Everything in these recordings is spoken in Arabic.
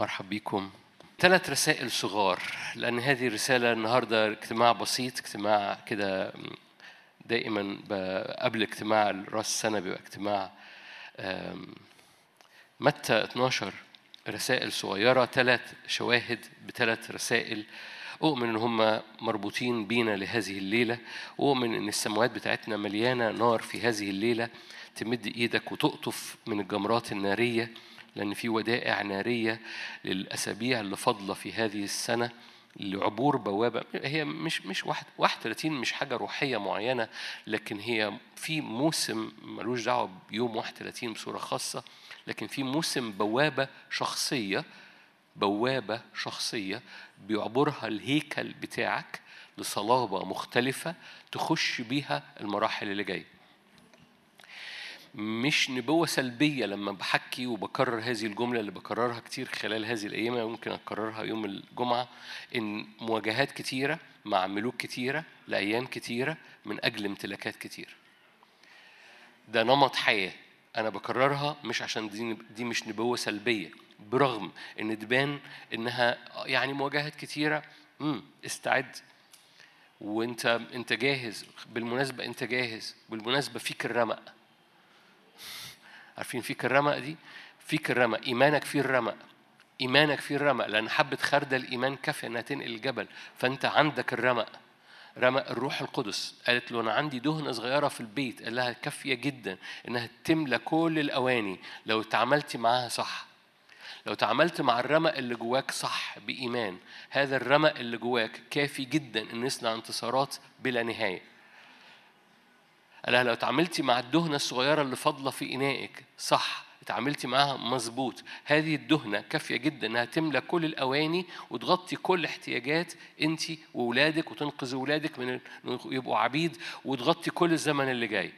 مرحب بكم. ثلاث رسائل صغار لأن هذه الرسالة النهاردة اجتماع بسيط اجتماع كده دائما قبل اجتماع رأس السنة بيبقى اجتماع متى 12 رسائل صغيرة ثلاث شواهد بثلاث رسائل. أؤمن إن هم مربوطين بينا لهذه الليلة. أؤمن إن السماوات بتاعتنا مليانة نار في هذه الليلة. تمد إيدك وتقطف من الجمرات النارية. لأن في ودائع نارية للأسابيع اللي فاضلة في هذه السنة لعبور بوابة. هي مش مش واحد 31 مش حاجة روحية معينة لكن هي في موسم ملوش دعوة بيوم 31 بصورة خاصة لكن في موسم بوابة شخصية بوابة شخصية بيعبرها الهيكل بتاعك لصلابة مختلفة تخش بيها المراحل اللي جاية. مش نبوة سلبية لما بحكي وبكرر هذه الجملة اللي بكررها كتير خلال هذه الأيام ممكن أكررها يوم الجمعة إن مواجهات كتيرة مع ملوك كتيرة لأيام كتيرة من أجل امتلاكات كتير. ده نمط حياة أنا بكررها مش عشان دي, دي مش نبوة سلبية برغم إن تبان إنها يعني مواجهات كتيرة. استعد. وأنت أنت جاهز. بالمناسبة أنت جاهز. بالمناسبة فيك الرمق. عارفين فيك الرمق دي؟ فيك الرمق. إيمانك فيه الرمق. إيمانك فيه الرمق. لأن حبة خردل ايمان كافية إنها تنقل الجبل. فأنت عندك الرمق. رمق الروح القدس. قالت له أنا عندي دهنة صغيرة في البيت قال لها كافية جدا إنها تملى كل الأواني. لو اتعاملتي معاها صح. لو تعاملت مع الرمق اللي جواك صح بإيمان هذا الرمق اللي جواك كافي جدا إن يصنع انتصارات بلا نهاية. قال لها لو تعاملتي مع الدهنة الصغيرة اللي فاضلة في إنائك صح اتعاملتي معاها مظبوط. هذه الدهنة كافية جدا إنها تملى كل الأواني وتغطي كل احتياجات أنت وولادك وتنقذ ولادك من يبقوا عبيد وتغطي كل الزمن اللي جاي.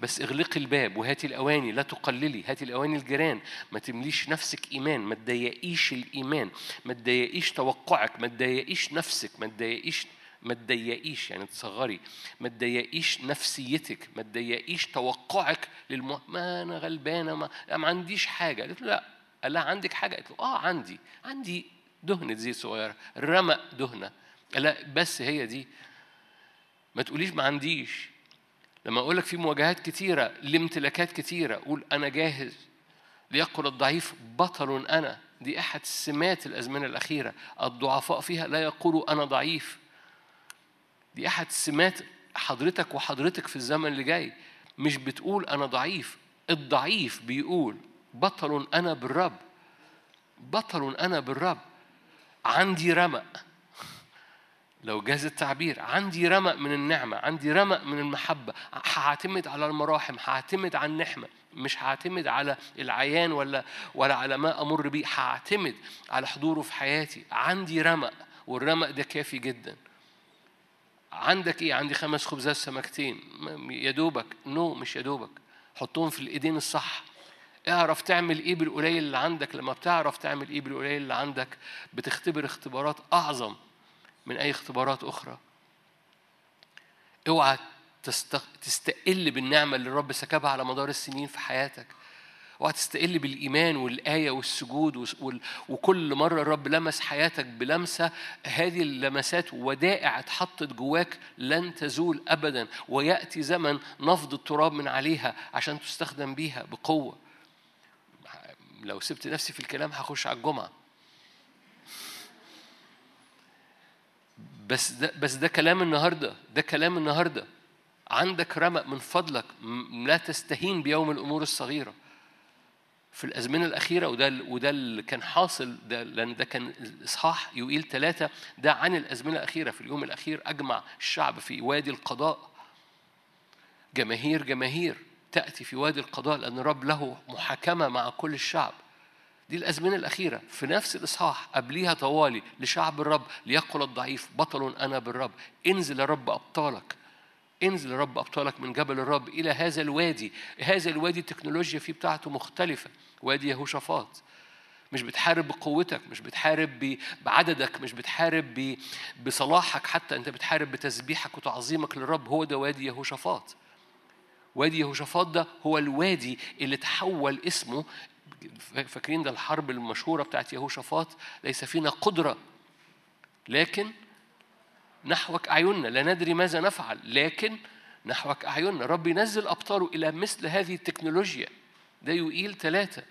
بس اغلقي الباب وهاتي الأواني لا تقللي هاتي الأواني الجيران. ما تمليش نفسك إيمان ما تضيقيش الإيمان ما تضيقيش توقعك ما تضيقيش نفسك ما تضيقيش ما تضيقيش يعني تصغري. ما تضيقيش نفسيتك ما تضيقيش توقعك للم... ما أنا غلبانة ما, ما عنديش حاجة. قالت له لا. قال لها عندك حاجة؟ قالت له آه عندي. عندي دهنة زيت صغيرة رمق دهنة. قال لها بس هي دي. ما تقوليش ما عنديش. لما أقول لك في مواجهات كتيرة لامتلاكات كتيرة قول أنا جاهز. ليقل الضعيف بطل أنا. دي أحد سمات الأزمنة الأخيرة. الضعفاء فيها لا يقولوا أنا ضعيف. دي أحد سمات حضرتك وحضرتك في الزمن اللي جاي. مش بتقول أنا ضعيف. الضعيف بيقول بطل أنا بالرب. بطل أنا بالرب. عندي رمق. لو جاز التعبير عندي رمق من النعمة عندي رمق من المحبة. هعتمد على المراحم هعتمد على النعمة مش هعتمد على العيان ولا ولا على ما أمر بيه هعتمد على حضوره في حياتي. عندي رمق والرمق ده كافي جدا. عندك إيه؟ عندي خمس خبزات سمكتين. يا دوبك. no no, مش يا دوبك. حطهم في الإيدين الصح. اعرف تعمل إيه بالقليل اللي عندك. لما بتعرف تعمل إيه بالقليل اللي عندك بتختبر اختبارات أعظم من أي اختبارات أخرى. اوعى تست... تستقل بالنعمة اللي الرب سكبها على مدار السنين في حياتك. اوعى تستقل بالإيمان والآية والسجود وال... وكل مرة الرب لمس حياتك بلمسة هذه اللمسات ودائع اتحطت جواك لن تزول أبدا ويأتي زمن نفض التراب من عليها عشان تستخدم بيها بقوة. لو سبت نفسي في الكلام هخش على الجمعة. بس ده بس ده كلام النهارده ده كلام النهارده. عندك رمق من فضلك لا تستهين بيوم الأمور الصغيرة. في الأزمنة الأخيرة وده وده اللي كان حاصل ده لأن ده كان إصحاح يوئيل ثلاثة ده عن الأزمنة الأخيرة. في اليوم الأخير أجمع الشعب في وادي القضاء. جماهير جماهير تأتي في وادي القضاء لأن الرب له محاكمة مع كل الشعب. دي الأزمنة الأخيرة. في نفس الإصحاح قبليها طوالي لشعب الرب ليقل الضعيف بطل أنا بالرب. انزل يا رب أبطالك. انزل يا رب أبطالك من جبل الرب إلى هذا الوادي. هذا الوادي التكنولوجيا فيه بتاعته مختلفة. وادي يهوشافاط. مش بتحارب بقوتك مش بتحارب بعددك مش بتحارب بصلاحك حتى انت بتحارب بتسبيحك وتعظيمك للرب هو ده وادي يهوشافاط. وادي يهوشافاط ده هو الوادي اللي تحول اسمه فاكرين ده الحرب المشهورة بتاعت يهوشافاط؟ ليس فينا قدرة. لكن نحوك أعيننا. لا ندري ماذا نفعل لكن نحوك أعيننا. رب ينزل أبطاله إلى مثل هذه التكنولوجيا. ده يقيل ثلاثة.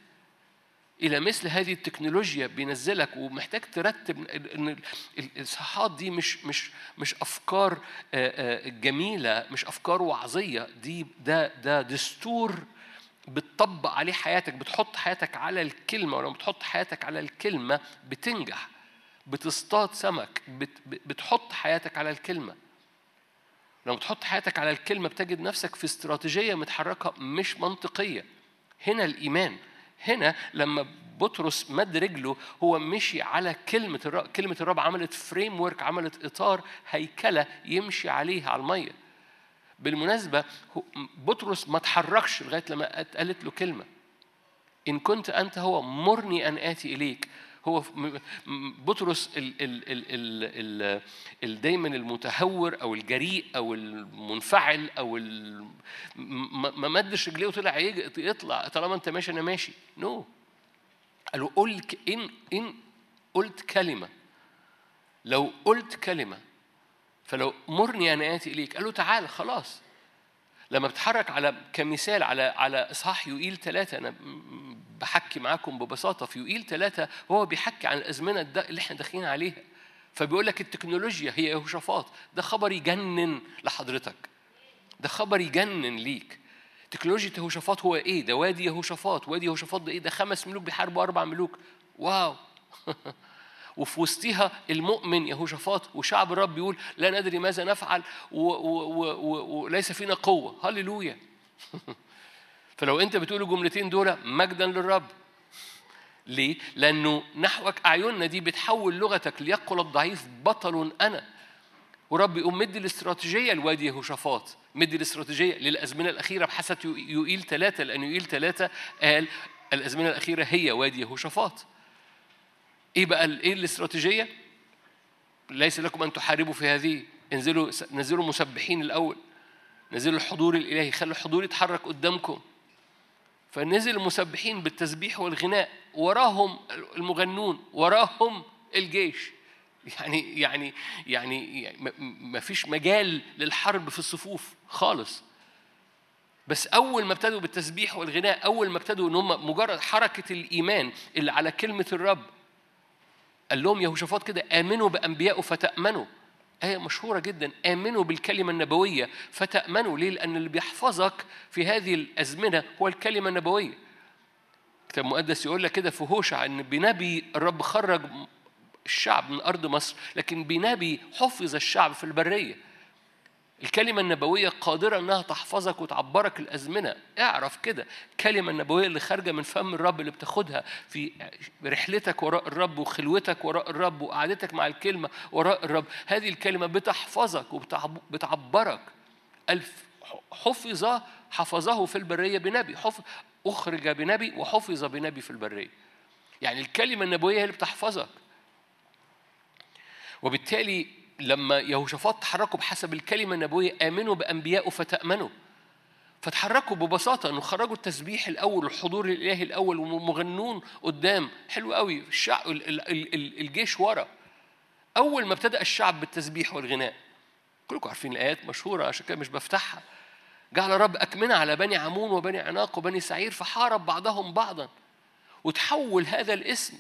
إلى مثل هذه التكنولوجيا بينزلك ومحتاج ترتب إن الإصحاحات دي مش مش مش أفكار جميلة مش أفكار وعظية. دي ده ده دستور بتطبق عليه حياتك بتحط حياتك على الكلمة ولما بتحط حياتك على الكلمة بتنجح بتصطاد سمك بتحط حياتك على الكلمة. لما بتحط حياتك على الكلمة بتجد نفسك في استراتيجية متحركة مش منطقية. هنا الإيمان. هنا لما بطرس مد رجله هو مشي على كلمة الرب كلمة الرب عملت فريم ورك عملت إطار هيكلة يمشي عليها على المية. بالمناسبة بطرس ما تحركش لغاية لما اتقالت له كلمة. إن كنت أنت هو مرني أن آتي إليك. هو بطرس ال ال ال ال ال دايما المتهور أو الجريء أو المنفعل أو ما مدش رجليه وطلع يطلع. طالما أنت ماشي أنا ماشي. نو no. قالوا قل ان إن قلت كلمة. لو قلت كلمة فلو مرني أنا آتي إليك. قال له تعال خلاص. لما بتحرك على كمثال على على إصحاح يوئيل ثلاثة أنا بحكي معاكم ببساطة في يوئيل ثلاثة هو بيحكي عن الأزمنة اللي إحنا داخلين عليها. فبيقول لك التكنولوجيا هي يهوشافاط ده خبر يجنن لحضرتك. ده خبر يجنن ليك. تكنولوجيا يهوشافاط هو إيه؟ ده وادي يهوشافاط وادي يهوشافاط ده إيه؟ ده خمس ملوك بيحاربوا أربع ملوك. واو! وفي وسطها المؤمن يهوشافاط وشعب الرب بيقول لا ندري ماذا نفعل وليس فينا قوة. هللويا! فلو انت بتقول الجملتين دول مجدا للرب. ليه؟ لأنه نحوك أعيننا دي بتحول لغتك ليقل الضعيف بطل أنا. ورب يقوم مدي الاستراتيجية لوادي يهوشافاط مدي الاستراتيجية للأزمنة الأخيرة بحسب يوئيل ثلاثة لأن يوئيل ثلاثة قال الأزمنة الأخيرة هي وادي يهوشافاط. إيه بقى إيه الاستراتيجية؟ ليس لكم أن تحاربوا في هذه انزلوا نزلوا مسبحين الأول نزلوا الحضور الإلهي خلوا الحضور يتحرك قدامكم. فنزل المسبحين بالتسبيح والغناء وراهم المغنون وراهم الجيش. يعني يعني يعني ما فيش مجال للحرب في الصفوف خالص. بس أول ما ابتدوا بالتسبيح والغناء أول ما ابتدوا إن هم مجرد حركة الإيمان اللي على كلمة الرب قال لهم يهوشافاط كده آمنوا بأنبيائه فتأمنوا. آية مشهورة جدا. آمنوا بالكلمة النبوية فتأمنوا. ليه؟ لأن اللي بيحفظك في هذه الأزمنة هو الكلمة النبوية. الكتاب المقدس يقول لك كده في هوشع إن بنبي الرب خرج الشعب من أرض مصر لكن بنبي حفظ الشعب في البرية. الكلمة النبوية قادرة إنها تحفظك وتعبرك الأزمنة. اعرف كده. الكلمة النبوية اللي خارجة من فم الرب اللي بتاخدها في رحلتك وراء الرب وخلوتك وراء الرب وقعدتك مع الكلمة وراء الرب هذه الكلمة بتحفظك وبتعبرك ألف حفظ حفظه في البرية بنبي. حفظ أخرج بنبي وحفظ بنبي في البرية. يعني الكلمة النبوية هي اللي بتحفظك. وبالتالي لما يهوشافاط تحركوا بحسب الكلمة النبوية آمنوا بأنبيائه فتأمنوا. فتحركوا ببساطة أنه خرجوا التسبيح الأول والحضور الإلهي الأول ومغنون قدام. حلو قوي. الشعب الجيش ورا. أول ما ابتدأ الشعب بالتسبيح والغناء. كلكم عارفين الآيات مشهورة عشان كده مش بفتحها. جعل رب أكمنة على بني عمون وبني عناق وبني سعير فحارب بعضهم بعضا. وتحول هذا الاسم.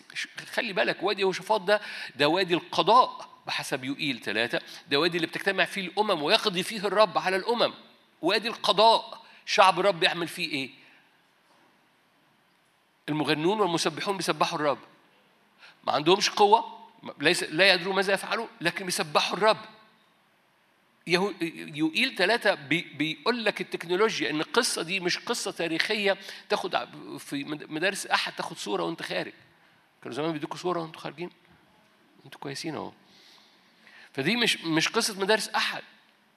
خلي بالك وادي يهوشافاط ده ده وادي القضاء. بحسب يوئيل ثلاثة. ده وادي اللي بتجتمع فيه الأمم ويقضي فيه الرب على الأمم. وادي القضاء. شعب الرب يعمل فيه إيه؟ المغنون والمسبحون بيسبحوا الرب. ما عندهمش قوة. ليس لا يدروا ماذا يفعلوا لكن بيسبحوا الرب. يوئيل ثلاثة بي بيقول لك التكنولوجيا إن القصة دي مش قصة تاريخية. تاخد في مدارس أحد تاخد صورة وأنت خارج. كانوا زمان بيدوكوا صورة وأنتوا خارجين. أنتوا كويسين أهو. فدي مش مش قصة مدارس أحد.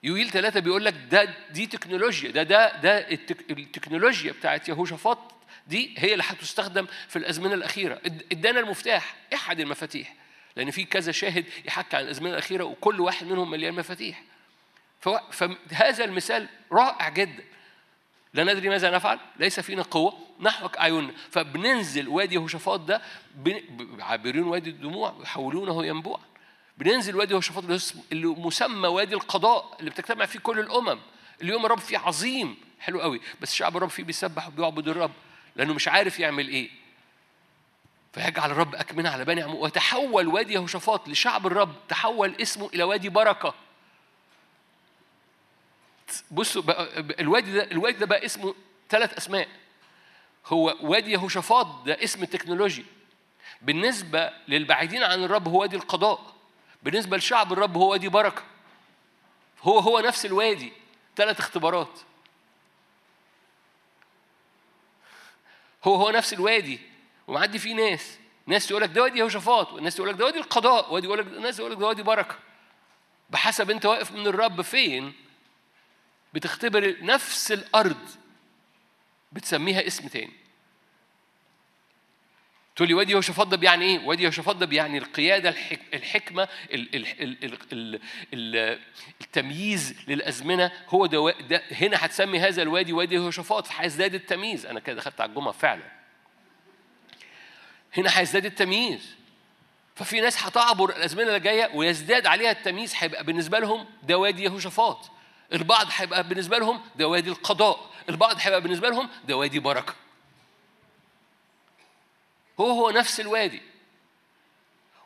يويل ثلاثة بيقول لك ده دي تكنولوجيا ده ده ده التكنولوجيا بتاعت يهوشافاط دي هي اللي هتستخدم في الأزمنة الأخيرة. إدانا المفتاح أحد المفاتيح. لأن في كذا شاهد يحكي عن الأزمنة الأخيرة وكل واحد منهم مليان مفاتيح. فهذا المثال رائع جدا. لا ندري ماذا نفعل ليس فينا قوة نحوك أعيننا. فبننزل وادي يهوشافاط ده عابرين وادي الدموع يحولونه ينبوعا بننزل وادي يهوشافاط اللي مسمى وادي القضاء اللي بتجتمع فيه كل الأمم. اللي يوم الرب فيه عظيم حلو قوي. بس شعب الرب فيه بيسبح وبيعبد الرب لأنه مش عارف يعمل إيه. فيجعل الرب أكمنة على بني عمو. وتحول وادي يهوشافاط لشعب الرب تحول اسمه إلى وادي بركة. بصوا الوادي ده الوادي ده بقى اسمه ثلاث أسماء. هو وادي يهوشافاط ده اسم التكنولوجي. بالنسبة للبعيدين عن الرب هو وادي القضاء. بالنسبة لشعب الرب هو وادي بركة. هو هو نفس الوادي. ثلاث اختبارات. هو هو نفس الوادي. ومعدي فيه ناس. ناس تقول لك ده وادي يهوشافاط وناس تقول لك ده وادي القضاء. وادي يقول لك ناس يقول لك ده وادي بركة. بحسب انت واقف من الرب فين بتختبر نفس الأرض بتسميها اسم تاني. تقول لي وادي يهوشافاط ده بيعني إيه؟ وادي يهوشافاط ده بيعني القيادة الحكمة التمييز للأزمنة. هو ده, ده هنا هتسمي هذا الوادي وادي يهوشافاط فهيزداد التمييز. أنا كده دخلت على الجمعة فعلا. هنا هيزداد التمييز. ففي ناس هتعبر الأزمنة اللي جاية ويزداد عليها التمييز هيبقى بالنسبة لهم ده وادي يهوشافاط البعض هيبقى بالنسبة لهم ده وادي القضاء. البعض هيبقى بالنسبة لهم ده وادي بركة. هو هو نفس الوادي.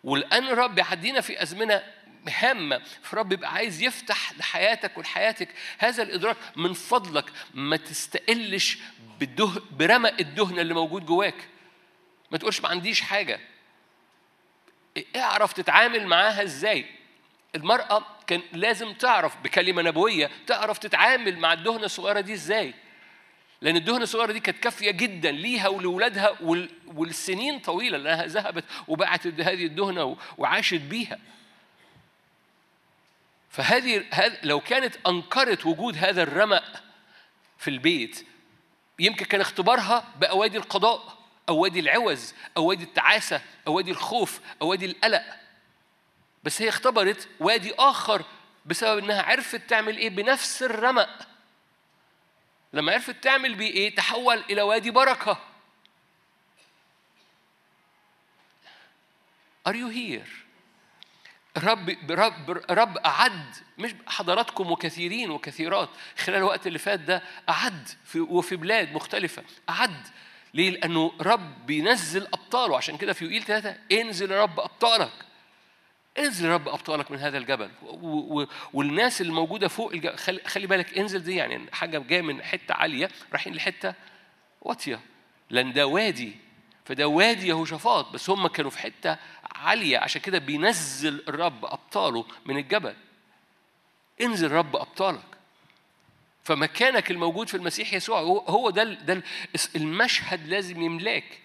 والآن الرب يعدينا في أزمنة هامة. فالرب يبقى عايز يفتح لحياتك ولحياتك هذا الإدراك من فضلك. ما تستقلش بالده برمق الدهن اللي موجود جواك. ما تقولش ما عنديش حاجة. اعرف تتعامل معاها إزاي. المرأة كان لازم تعرف بكلمة نبوية تعرف تتعامل مع الدهنة الصغيرة دي إزاي. لأن الدهنة الصغيرة دي كانت كافية جدا ليها ولأولادها والسنين طويلة لأنها ذهبت وباعت هذه الدهنة وعاشت بيها. فهذه لو كانت أنكرت وجود هذا الرمق في البيت يمكن كان اختبارها بأوادي القضاء أو وادي العوز أو وادي التعاسة أو وادي الخوف أو وادي القلق. بس هي اختبرت وادي آخر بسبب إنها عرفت تعمل إيه بنفس الرمق. لما عرفت تعمل بيه إيه تحول إلى وادي بركة Are you here؟ رب رب رب أعد مش حضراتكم وكثيرين وكثيرات خلال الوقت اللي فات ده أعد في وفي بلاد مختلفة أعد ليه؟ لأنه رب بينزل أبطاله عشان كده في يوئيل ثلاثة انزل يا رب أبطالك انزل رب أبطالك من هذا الجبل. والناس اللي موجودة فوق الجبل خلي بالك انزل دي يعني حاجة جاية من حتة عالية رايحين لحتة واطية. لأن ده وادي فده وادي يهوشافاط بس هم كانوا في حتة عالية. عشان كده بينزل الرب أبطاله من الجبل. انزل رب أبطالك. فمكانك الموجود في المسيح يسوع هو ده ده المشهد لازم يملاك.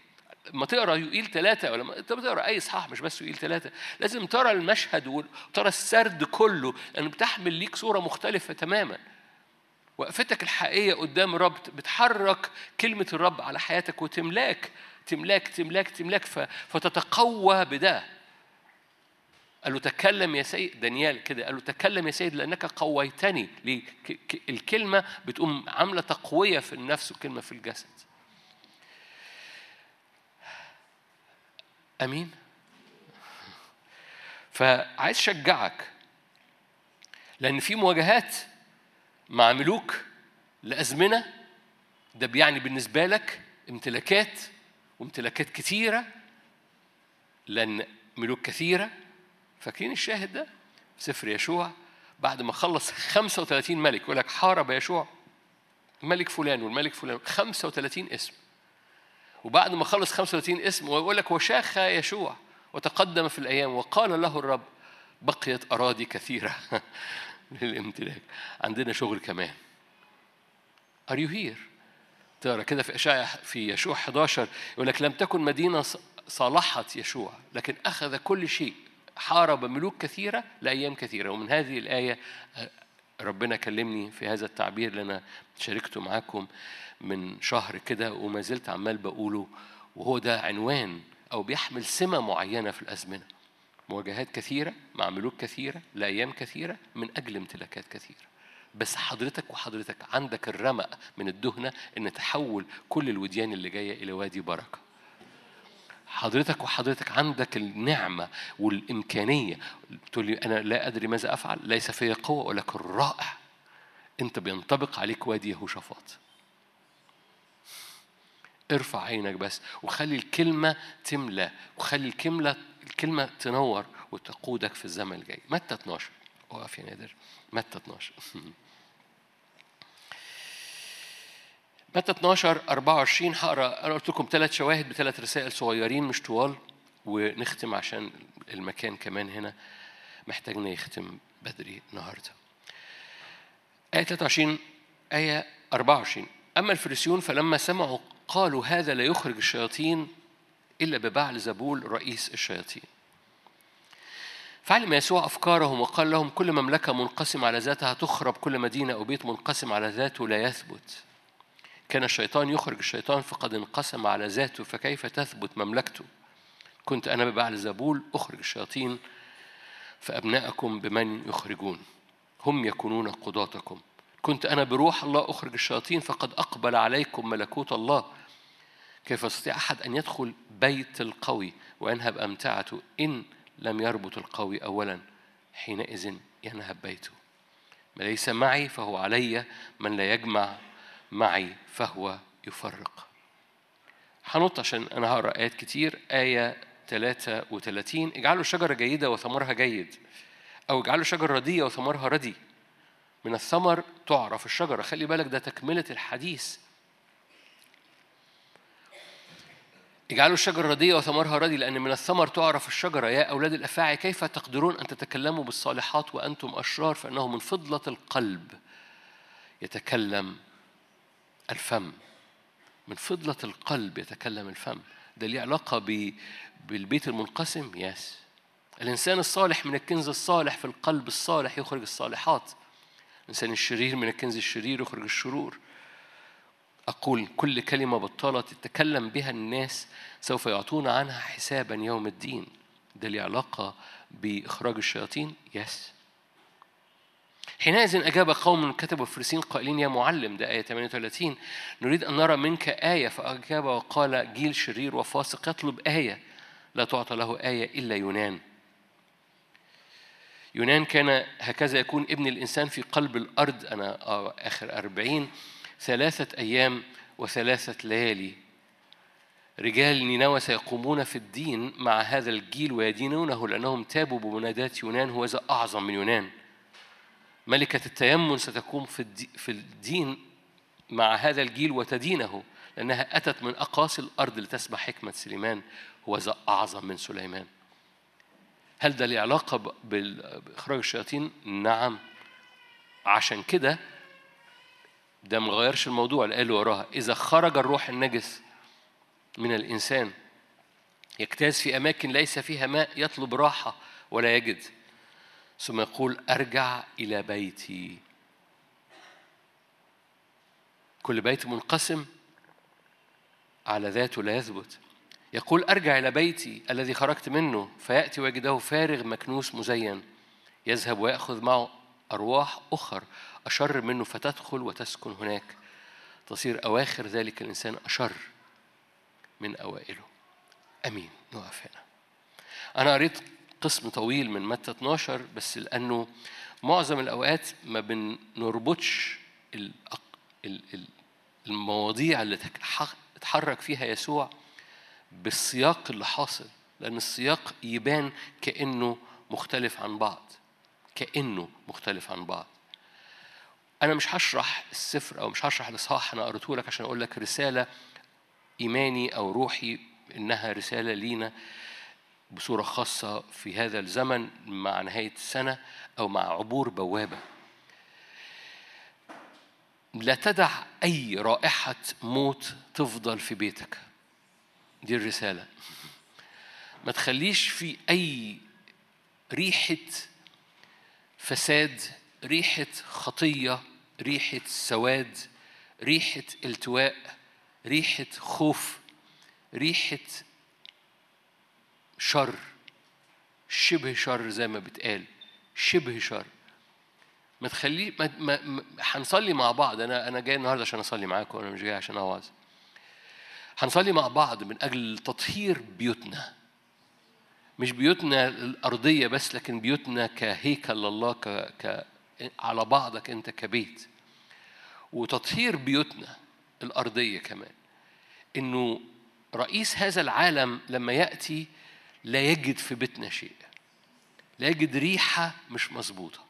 لما تقرأ يوئيل ثلاثة ولا انت بتقرا أي إصحاح مش بس يوئيل ثلاثة لازم ترى المشهد وترى السرد كله لأنه بتحمل ليك صورة مختلفة تماما وقفتك الحقيقية قدام الرب بتحرك كلمة الرب على حياتك وتملاك تملاك تملاك تملاك فتتقوى بده قال له تكلم يا سيد دانيال كده قال له تكلم يا سيد لأنك قويتني ليه؟ الكلمة بتقوم عاملة تقوية في النفس وكلمة في الجسد أمين. فعايز أشجعك لأن في مواجهات مع ملوك لأزمنة ده بيعني بالنسبة لك امتلاكات وامتلاكات كثيره لأن ملوك كثيرة. فاكرين الشاهد ده؟ سفر يشوع بعد ما خلص 35 ملك يقول لك حارب يشوع ملك فلان والملك فلان 35 اسم. وبعد ما خلص 35 اسم ويقول لك وشاخ يشوع وتقدم في الأيام وقال له الرب بقيت أراضي كثيرة للامتلاك. عندنا شغل كمان. Are you here؟ تقرا كده في اشعيا في يشوع 11 يقول لك لم تكن مدينة صالحت يشوع لكن أخذ كل شيء حارب ملوك كثيرة لأيام كثيرة. ومن هذه الآية ربنا كلمني في هذا التعبير اللي أنا شاركته معاكم من شهر كده وما زلت عمال بقوله وهو ده عنوان أو بيحمل سمة معينة في الأزمنة. مواجهات كثيرة مع ملوك كثيرة لأيام كثيرة من أجل امتلاكات كثيرة. بس حضرتك وحضرتك عندك الرمق من الدهنة إن تحول كل الوديان اللي جاية إلى وادي بركة. حضرتك وحضرتك عندك النعمة والإمكانية. تقول لي أنا لا أدري ماذا أفعل ليس في قوة ولكن رائع. أنت بينطبق عليك وادي يهوشافاط. ارفع عينك بس وخلي الكلمة تملى وخلي الكلمة الكلمة تنور وتقودك في الزمن الجاي. متى 12 اقف يا نادر. متى 12 متى 12 24 هقرأ أنا قلت لكم ثلاث شواهد بثلاث رسائل صغيرين مش طوال ونختم عشان المكان كمان هنا. محتاجنا يختم بدري النهارده. آية 23 آية 24 أما الفريسيون فلما سمعوا قالوا هذا لا يخرج الشياطين إلا ببعل زبول رئيس الشياطين. فعلم يسوع أفكارهم وقال لهم كل مملكة منقسم على ذاتها تخرب كل مدينة أو بيت منقسم على ذاته لا يثبت. كان الشيطان يخرج الشيطان فقد انقسم على ذاته فكيف تثبت مملكته؟ كنت أنا ببعل زبول أخرج الشياطين فأبناءكم بمن يخرجون؟ هم يكونون قضاتكم. كنت أنا بروح الله أخرج الشياطين فقد أقبل عليكم ملكوت الله. كيف يستطيع أحد أن يدخل بيت القوي وينهب أمتعته؟ إن لم يربط القوي أولا حينئذ ينهب بيته. ما ليس معي فهو علي من لا يجمع معي فهو يفرق. هنط عشان أنا هقرأ آيات كتير آية 33 اجعلوا الشجرة جيدة وثمرها جيد أو اجعلوا شجرة ردية وثمرها ردي. من الثمر تعرف الشجرة. خلي بالك ده تكملة الحديث. اجعلوا الشجرة ردية وثمرها ردي لأن من الثمر تعرف الشجرة. يا أولاد الأفاعي كيف تقدرون أن تتكلموا بالصالحات وأنتم أشرار؟ فإنه من فضلة القلب يتكلم الفم. من فضلة القلب يتكلم الفم. ده ليه علاقة بالبيت المنقسم؟ يس. الإنسان الصالح من الكنز الصالح في القلب الصالح يخرج الصالحات. الإنسان الشرير من الكنز الشرير يخرج الشرور. أقول كل كلمة بطالة تتكلم بها الناس سوف يعطون عنها حسابا يوم الدين. ده ليه علاقة بإخراج الشياطين؟ يس. حينئذ أجاب قوم كتبوا الفريسين قائلين يا معلم ده آية 38 نريد أن نرى منك آية. فأجاب وقال جيل شرير وفاسق يطلب آية. لا تعطى له آية إلا يونان. يونان كان هكذا يكون ابن الإنسان في قلب الأرض. أنا آه، آخر أربعين. ثلاثة أيام وثلاثة ليالي. رجال نينوى سيقومون في الدين مع هذا الجيل ويدينونه لأنهم تابوا بمنادات يونان. هو أعظم من يونان. ملكة التيمم ستقوم في الدين مع هذا الجيل وتدينه لأنها أتت من أقاصي الأرض لتسبح حكمة سليمان هو أعظم من سليمان. هل ده له علاقة بإخراج الشياطين؟ نعم. عشان كده ده ما غيرش الموضوع اللي قاله وراها. إذا خرج الروح النجس من الإنسان يجتاز في أماكن ليس فيها ماء يطلب راحة ولا يجد. ثم يقول أرجع إلى بيتي. كل بيت منقسم على ذاته لا يثبت. يقول أرجع إلى بيتي الذي خرجت منه فيأتي ويجده فارغ مكنوس مزين. يذهب ويأخذ معه أرواح أخر أشر منه فتدخل وتسكن هناك. تصير أواخر ذلك الإنسان أشر من أوائله. أمين. نقف هنا أنا قريت قسم طويل من متى 12 بس لأنه معظم الأوقات ما بنربطش المواضيع اللي اتحرك فيها يسوع بالسياق اللي حاصل لأن السياق يبان كأنه مختلف عن بعض كأنه مختلف عن بعض. أنا مش هشرح السفر أو مش هشرح الإصحاح أنا قريته لك عشان أقول لك رسالة إيماني أو روحي إنها رسالة لينا. بصورة خاصة في هذا الزمن مع نهاية السنة أو مع عبور بوابة. لا تدع أي رائحة موت تفضل في بيتك. دي الرسالة. ما تخليش في أي ريحة فساد ريحة خطية ريحة سواد ريحة التواء ريحة خوف ريحة شر شبه شر زي ما بتقال شبه شر. ما تخليه ما ما هنصلي مع بعض. أنا أنا جاي النهارده عشان أصلي معاكم أنا مش جاي عشان اوعظ هنصلي مع بعض من أجل تطهير بيوتنا. مش بيوتنا الأرضية بس لكن بيوتنا كهيكل لله ك... ك على بعضك أنت كبيت. وتطهير بيوتنا الأرضية كمان. إنه رئيس هذا العالم لما يأتي لا يجد في بيتنا شيء. لا يجد ريحة مش مظبوطة.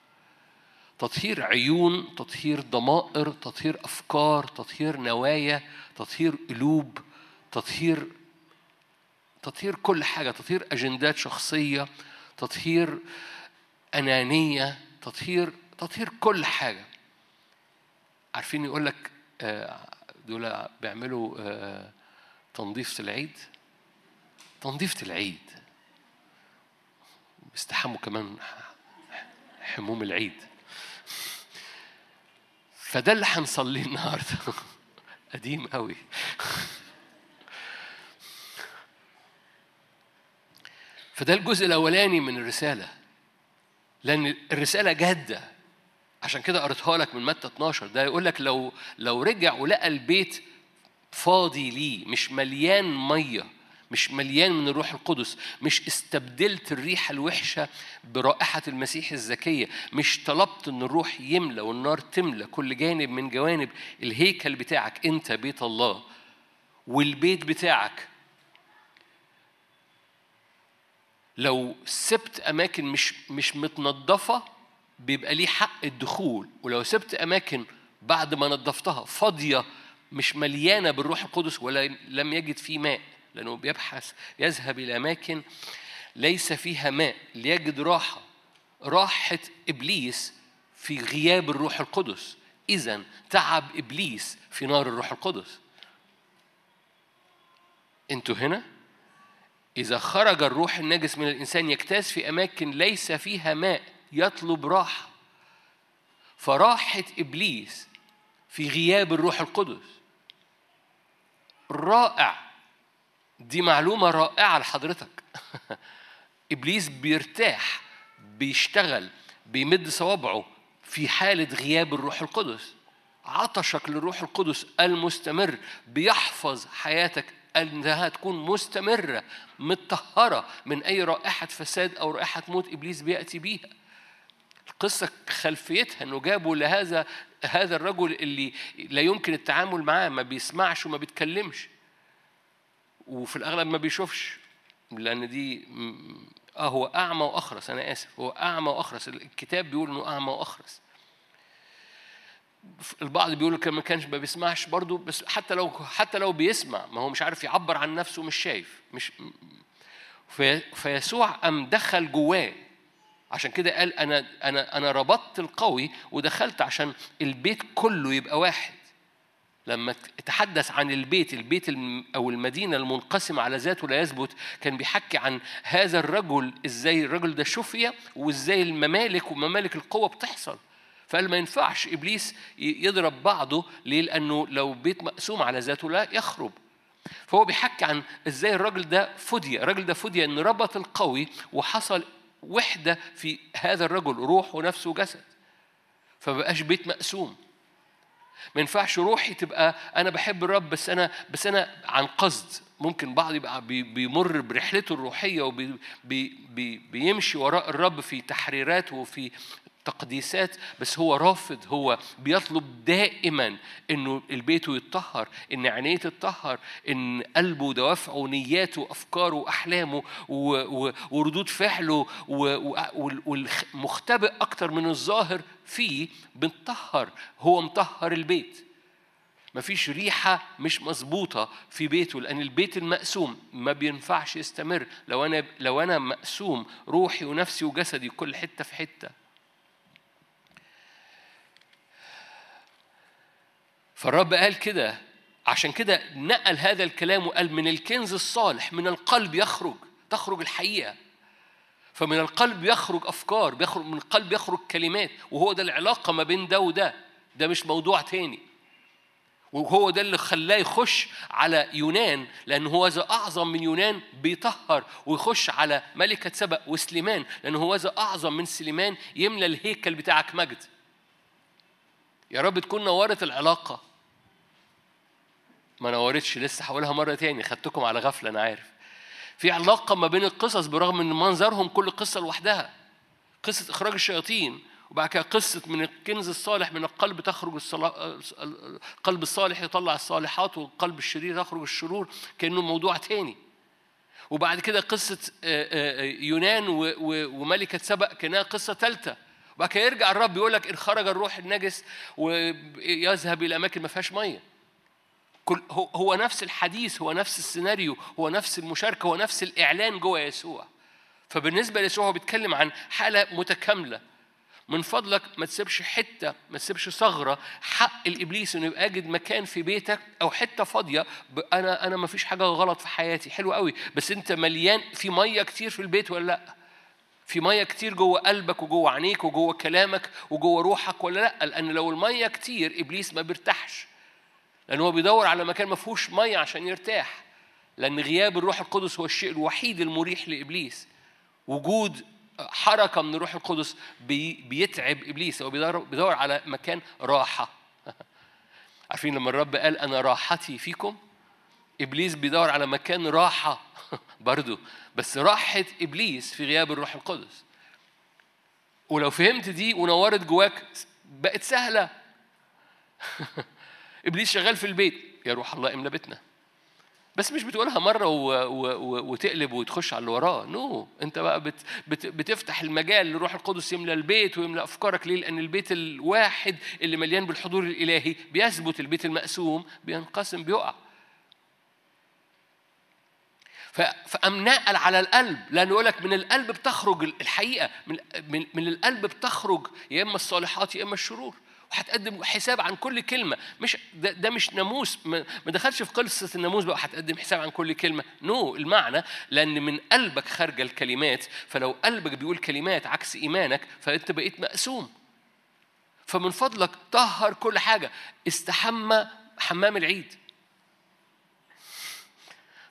تطهير عيون تطهير ضمائر تطهير أفكار تطهير نوايا تطهير قلوب تطهير تطهير كل حاجة تطهير أجندات شخصية تطهير أنانية تطهير تطهير كل حاجة. عارفين يقول لك آه، دول بيعملوا آه، تنظيف العيد؟ تنظيفة العيد. بيستحموا كمان حموم العيد. فده اللي هنصليه النهارده. قديم قوي. فده الجزء الأولاني من الرسالة. لأن الرسالة جادة. عشان كده قريتها لك من متى 12 ده يقول لك لو لو رجع ولقى البيت فاضي ليه مش مليان مية مش مليان من الروح القدس مش استبدلت الريحة الوحشة برائحة المسيح الزكية مش طلبت إن الروح يملى والنار تملى كل جانب من جوانب الهيكل بتاعك أنت بيت الله والبيت بتاعك. لو سبت أماكن مش مش متنظفة بيبقى ليه حق الدخول ولو سبت أماكن بعد ما نظفتها فاضية مش مليانة بالروح القدس ولا لم يجد فيه ماء. لأنه بيبحث يذهب إلى أماكن ليس فيها ماء ليجد راحة. راحة إبليس في غياب الروح القدس. إذا تعب إبليس في نار الروح القدس. أنتوا هنا؟ إذا خرج الروح النجس من الإنسان يجتاز في أماكن ليس فيها ماء يطلب راحة. فراحة إبليس في غياب الروح القدس. رائع. دي معلومة رائعة لحضرتك. إبليس بيرتاح بيشتغل بيمد صوابعه في حالة غياب الروح القدس. عطشك للروح القدس المستمر بيحفظ حياتك إنها تكون مستمرة متطهرة من أي رائحة فساد أو رائحة موت إبليس بيأتي بيها. القصة خلفيتها إنه جابوا لهذا هذا الرجل اللي لا يمكن التعامل معاه ما بيسمعش وما بيتكلمش. وفي الأغلب ما بيشوفش لأن دي آه هو أعمى وأخرس أنا آسف هو أعمى وأخرس. الكتاب بيقول إنه أعمى وأخرس. البعض بيقول ما كانش ما بيسمعش برضه بس حتى لو حتى لو بيسمع ما هو مش عارف يعبر عن نفسه مش شايف مش في فيسوع قام دخل جواه. عشان كده قال أنا أنا أنا ربطت القوي ودخلت عشان البيت كله يبقى واحد. لما تحدث عن البيت البيت أو المدينة المنقسمة على ذاته لا يثبت كان بيحكي عن هذا الرجل إزاي الرجل ده شفي وإزاي الممالك وممالك القوة بتحصل فقال ما ينفعش إبليس يضرب بعضه ليه؟ لأنه لو بيت مقسوم على ذاته لا يخرب. فهو بيحكي عن إزاي الراجل ده فدي، الراجل ده فدي إن ربط القوي وحصل وحدة في هذا الرجل روح ونفس وجسد. فبقاش بيت مقسوم. ما ينفعش روحي تبقى أنا بحب الرب بس أنا بس أنا عن قصد. ممكن بعض يبقى بيمر برحلته الروحية وبيمشي وراء الرب في تحريرات وفي تقديسات بس هو رافض هو بيطلب دائما إنه البيت يتطهر إن عينيه تتطهر إن قلبه ودوافعه ونياته وأفكاره وأحلامه وردود فعله والمختبئ أكتر من الظاهر فيه بنطهر هو مطهر البيت. مفيش ريحة مش مظبوطة في بيته لأن البيت المقسوم ما بينفعش يستمر. لو أنا لو أنا مقسوم روحي ونفسي وجسدي كل حتة في حتة. فالرب قال كده. عشان كده نقل هذا الكلام وقال من الكنز الصالح من القلب يخرج تخرج الحقيقة. فمن القلب يخرج أفكار بيخرج من القلب يخرج كلمات وهو ده العلاقة ما بين ده وده. ده مش موضوع تاني. وهو ده اللي خلاه يخش على يونان لأن هو ذا أعظم من يونان بيطهر ويخش على ملكة سبأ وسليمان لأن هو ذا أعظم من سليمان يملى الهيكل بتاعك مجد يا رب تكون نورت العلاقة. ما نورتش لسه هقولها مرة تاني خدتكم على غفلة أنا عارف. في علاقة ما بين القصص برغم إن منظرهم كل قصة لوحدها. قصة إخراج الشياطين وبعد كده قصة من الكنز الصالح من القلب تخرج. القلب الصالح يطلع الصالحات والقلب الشرير تخرج الشرور كأنه موضوع تاني. وبعد كده قصة يونان وملكة سبأ كأنها قصة ثالثة وبعد كده يرجع الرب يقول لك إن خرج الروح النجس ويذهب إلى أماكن ما فيهاش مية. كل هو نفس الحديث هو نفس السيناريو هو نفس المشاركة هو نفس الإعلان جوه يسوع. فبالنسبة ليسوع هو بيتكلم عن حالة متكاملة. من فضلك ما تسيبش حتة ما تسيبش ثغرة حق الإبليس إنه يبقى يجد مكان في بيتك أو حتة فاضية. أنا أنا ما فيش حاجة غلط في حياتي. حلو قوي. بس أنت مليان في مية كتير في البيت ولا لأ؟ في مية كتير جوه قلبك وجوه عينيك وجوه كلامك وجوه روحك ولا لأ؟ لأن لو المية كتير إبليس ما بيرتاحش. لأن هو بيدور على مكان ما فيهوش مية عشان يرتاح. لأن غياب الروح القدس هو الشيء الوحيد المريح لإبليس. وجود حركة من الروح القدس بي بيتعب إبليس. هو بيدور, بيدور على مكان راحة. عارفين لما الرب قال أنا راحتي فيكم؟ إبليس بيدور على مكان راحة. برضو. بس راحة إبليس في غياب الروح القدس. ولو فهمت دي ونورت جواك بقت سهلة. إبليس شغال في البيت. يا روح الله املى بيتنا. بس مش بتقولها مرة و... و... وتقلب وتخش على اللي وراه. نو. no. انت بقى بت... بت... بتفتح المجال لروح القدس يملى البيت ويملى أفكارك. ليه؟ لأن البيت الواحد اللي مليان بالحضور الإلهي بيثبت البيت المقسوم بينقسم بيقع. فأمناء على القلب. لأنه يقول لك من القلب بتخرج الحقيقة من, من, من القلب بتخرج يا إما الصالحات يا إما الشرور. وهتقدم حساب عن كل كلمة. مش ده, ده مش ناموس. ما دخلش في قصة الناموس بقى هتقدم حساب عن كل كلمة. نو no, المعنى لأن من قلبك خارجة الكلمات. فلو قلبك بيقول كلمات عكس إيمانك فأنت بقيت مقسوم. فمن فضلك طهر كل حاجة. استحمى حمام العيد.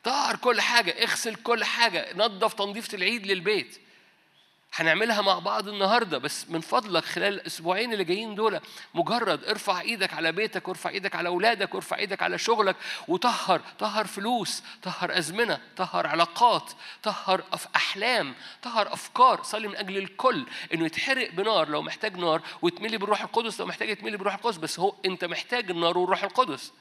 طهر كل حاجة اغسل كل حاجة نظف تنظيفة العيد للبيت. هنعملها مع بعض النهاردة بس من فضلك خلال الأسبوعين اللي جايين دول مجرد ارفع إيدك على بيتك وارفع إيدك على أولادك وارفع إيدك على شغلك وطهر طهر فلوس طهر أزمنة طهر علاقات طهر أحلام طهر أفكار. صلي من أجل الكل. إنه يتحرق بنار لو محتاج نار ويتملي بالروح القدس لو محتاج يتملي بالروح القدس بس هو أنت محتاج النار والروح القدس.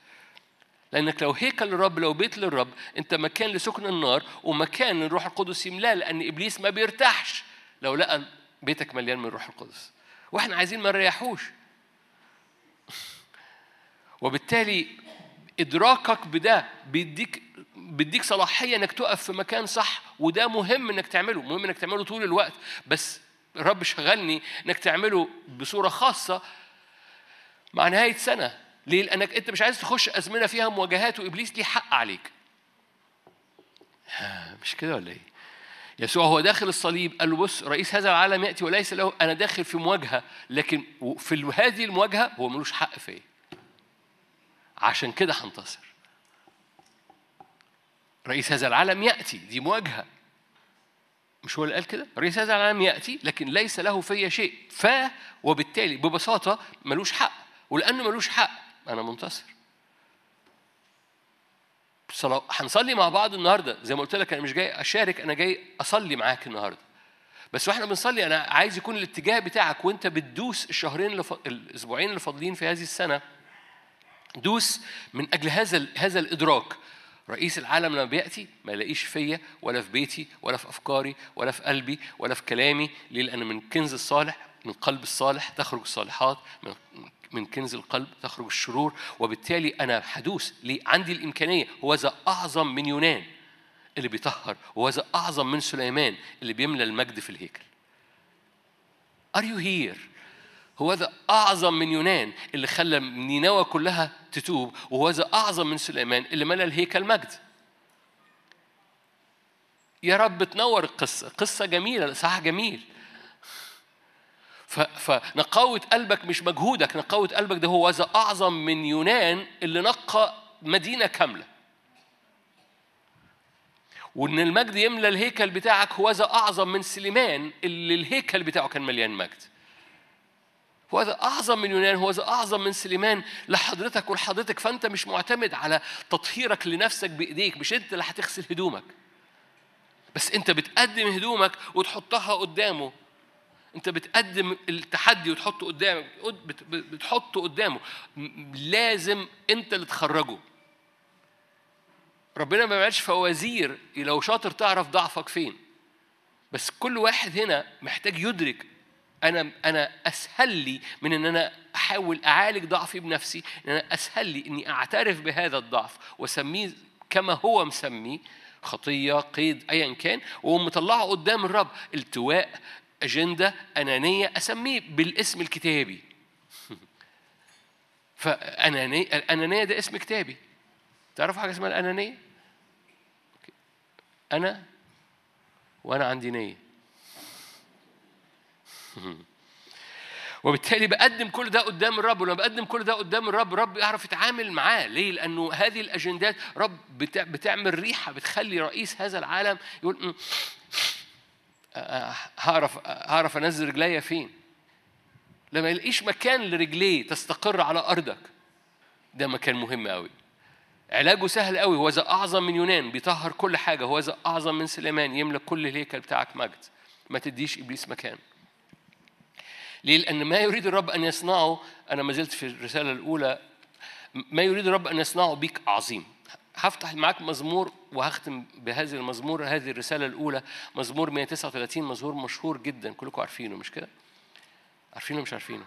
لأنك لو هيكل للرب لو بيت للرب أنت مكان لسكن النار ومكان الروح القدس يملاه لأن إبليس ما بيرتاحش. لو لقى بيتك مليان من الروح القدس. وإحنا عايزين ما نريحوش. وبالتالي إدراكك بده بيديك بيديك صلاحية إنك تقف في مكان صح وده مهم إنك تعمله. مهم إنك تعمله طول الوقت. بس الرب شغلني إنك تعمله بصورة خاصة مع نهاية سنة. ليه؟ لأنك أنت مش عايز تخش أزمنة فيها مواجهات وإبليس ليه حق عليك. مش كده ولا إيه؟ يسوع هو داخل الصليب قال له بص رئيس هذا العالم يأتي وليس له أنا داخل في مواجهة لكن في هذه المواجهة هو ملوش حق فيا. عشان كده هنتصر. رئيس هذا العالم يأتي دي مواجهة. مش هو اللي قال كده؟ رئيس هذا العالم يأتي لكن ليس له في شيء. ف وبالتالي ببساطة ملوش حق. ولأنه ملوش حق أنا منتصر. هنصلي مع بعض النهارده. زي ما قلت لك أنا مش جاي أشارك أنا جاي أصلي معاك النهارده. بس وإحنا بنصلي أنا عايز يكون الاتجاه بتاعك وأنت بتدوس الشهرين اللي ف... الأسبوعين اللي فاضلين في هذه السنة دوس من أجل هذا ال... هذا الإدراك. رئيس العالم لما بيأتي ما يلاقيش فيا ولا في بيتي ولا في أفكاري ولا في قلبي ولا في كلامي ليه؟ لأن من كنز الصالح من قلب الصالح تخرج الصالحات من من كنز القلب تخرج الشرور وبالتالي أنا حدوث ليه عندي الإمكانية. هو ذا أعظم من يونان اللي بيطهر وهو ذا أعظم من سليمان اللي بيملى المجد في الهيكل. Are you here؟ هو ذا أعظم من يونان اللي خلى نينوى كلها تتوب وهو ذا أعظم من سليمان اللي ملى الهيكل مجد. يا رب تنور القصة. قصة جميلة صح جميل. فنقاوة قلبك مش مجهودك نقاوة قلبك ده هو ذا أعظم من يونان اللي نقى مدينة كاملة. وإن المجد يملى الهيكل بتاعك هو ذا أعظم من سليمان اللي الهيكل بتاعه كان مليان مجد. هو هذا أعظم من يونان هو هذا أعظم من سليمان لحضرتك ولحضرتك فأنت مش معتمد على تطهيرك لنفسك بإيديك مش أنت اللي هتغسل هدومك. بس أنت بتقدم هدومك وتحطها قدامه. أنت بتقدم التحدي وتحطه قدامك بتحطه قدامه. لازم أنت اللي تخرجه. ربنا ما بيعملش فوازير لو شاطر تعرف ضعفك فين. بس كل واحد هنا محتاج يدرك أنا أنا أسهل لي من إن أنا أحاول أعالج ضعفي بنفسي إن أنا أسهل لي إني أعترف بهذا الضعف وأسميه كما هو مسميه خطية قيد ايا كان واقوم مطلعه قدام الرب التواء أجندة أنانية أسميه بالاسم الكتابي. فأنانية الانانيه ده اسم كتابي. تعرفوا حاجة اسمها الأنانية؟ أنا وأنا عندي نية. وبالتالي بقدم كل ده قدام الرب ولما بقدم كل ده قدام الرب الرب يعرف يتعامل معاه. ليه؟ لأنه هذه الأجندات رب بتعمل ريحة بتخلي رئيس هذا العالم يقول هعرف هعرف انزل رجليا فين. لما يلاقيش مكان لرجليه تستقر على أرضك ده مكان مهم قوي علاجه سهل قوي هو ذا أعظم من يونان بيطهر كل حاجة هو ذا أعظم من سليمان يملك كل الهيكل بتاعك مجد. ما تديش إبليس مكان. ليه؟ لأن ما يريد الرب أن يصنعه أنا ما زلت في الرسالة الأولى ما يريد الرب أن يصنعه بيك عظيم. هفتح معاك مزمور وهختم بهذه المزمور هذه الرسالة الأولى مزمور 139 مزمور مشهور جدا كلكم عارفينه مش كده؟ عارفينه مش عارفينه؟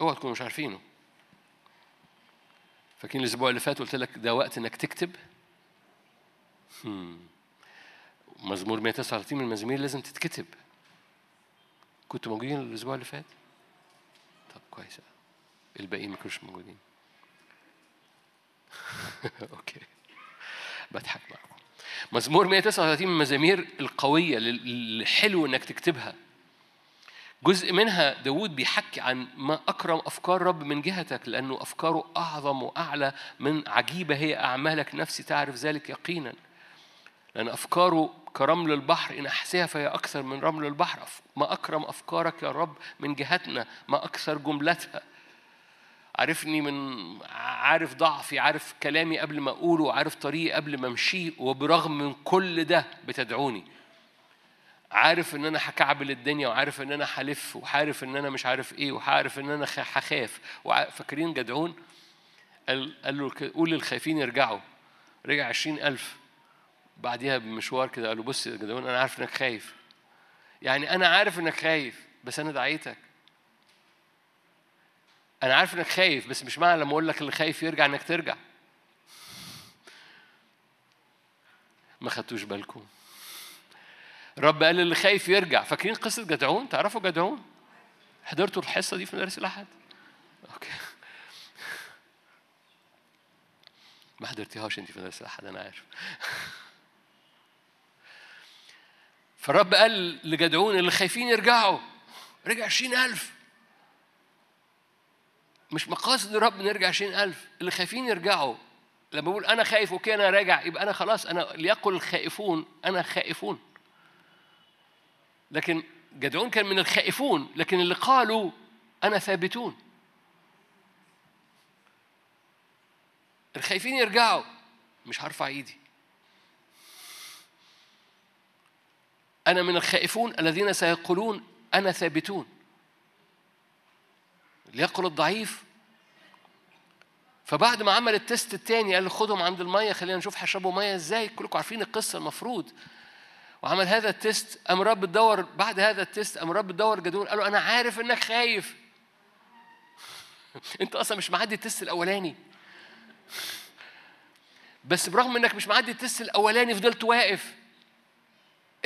اوعى تكونوا مش عارفينه فاكرين الأسبوع اللي فات قلت لك ده وقت إنك تكتب؟ مزمور 139 من المزامير لازم تتكتب كنتوا موجودين الأسبوع اللي فات؟ طب كويس الباقيين ما كانوش موجودين أوكي. بضحك معكم مزمور 139 من المزامير القوية الحلو إنك تكتبها. جزء منها داود بيحكي عن ما أكرم أفكار رب من جهتك لأنه أفكاره أعظم وأعلى من عجيبة هي أعمالك نفسي تعرف ذلك يقينا. لأن أفكاره كرمل البحر إن أحسها فهي أكثر من رمل البحر. ما أكرم أفكارك يا رب من جهتنا ما أكثر جملتها. عارفني من عارف ضعفي عارف كلامي قبل ما أقوله عارف طريقي قبل ما أمشيه وبرغم من كل ده بتدعوني. عارف إن أنا هكعبل الدنيا وعارف إن أنا هلف وعارف إن أنا مش عارف إيه وعارف إن أنا هخاف. فاكرين جدعون؟ قال, قال له قول للخايفين يرجعوا. رجع عشرين ألف. بعديها بمشوار كده قالوا بص يا جدعون أنا عارف إنك خايف. يعني أنا عارف إنك خايف بس أنا دعيتك. أنا عارف إنك خايف بس مش معنى لما أقول لك اللي خايف يرجع إنك ترجع. ما خدتوش بالكم. الرب قال اللي خايف يرجع. فاكرين قصة جدعون؟ تعرفوا جدعون؟ حضرتوا الحصة دي في مدارس الأحد؟ أوكي. ما حضرتيهاش انت في مدارس الأحد أنا عارف. فالرب قال لجدعون اللي خايفين يرجعوا. رجع عشرين ألف. مش مقاصد الرب نرجع عشرين ألف اللي خايفين يرجعوا. لما بقول أنا خايف أوكي أنا راجع يبقى أنا خلاص أنا ليقل الخائفون أنا خائفون. لكن جدعون كان من الخائفون لكن اللي قالوا أنا ثابتون. الخايفين يرجعوا. مش هرفع إيدي. أنا من الخائفون الذين سيقولون أنا ثابتون. ليقل الضعيف. فبعد ما عمل التست الثاني قال خدهم عند المية خلينا نشوف هيشربوا مية إزاي. كلكم عارفين القصة المفروض. وعمل هذا التست قام رب تدور بعد هذا التست قام رب تدور جدون قال له أنا عارف إنك خايف. أنت أصلا مش معدي التست الأولاني. بس برغم إنك مش معدي التست الأولاني فضلت واقف.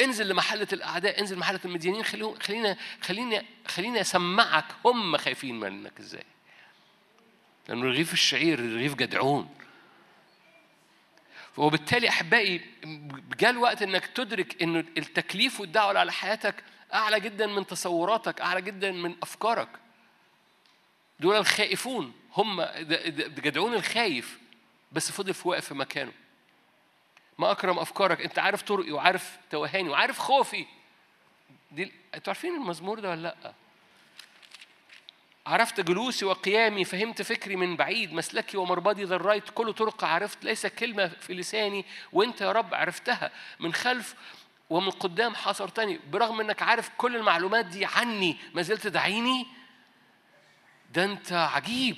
انزل لمحلة الأعداء انزل لمحلة المديانين خلينا خلينا خليني أسمعك. هم خايفين منك إزاي؟ لأنه رغيف الشعير رغيف جدعون. وبالتالي أحبائي جاء الوقت إنك تدرك إنه التكليف والدعوة على حياتك أعلى جدا من تصوراتك أعلى جدا من أفكارك. دول الخائفون. هم جدعون الخايف. بس فضل في واقف في مكانه. ما أكرم أفكارك. أنت عارف طرقي وعارف توهاني وعارف خوفي. دي أنتوا عارفين المزمور ده ولا لأ؟ عرفت جلوسي وقيامي فهمت فكري من بعيد. مسلكي ومربدي ذريت كل طرق عرفت. ليس كلمة في لساني. وأنت يا رب عرفتها من خلف ومن قدام حاصرتني. برغم إنك عارف كل المعلومات دي عني ما زلت تدعيني ده أنت عجيب.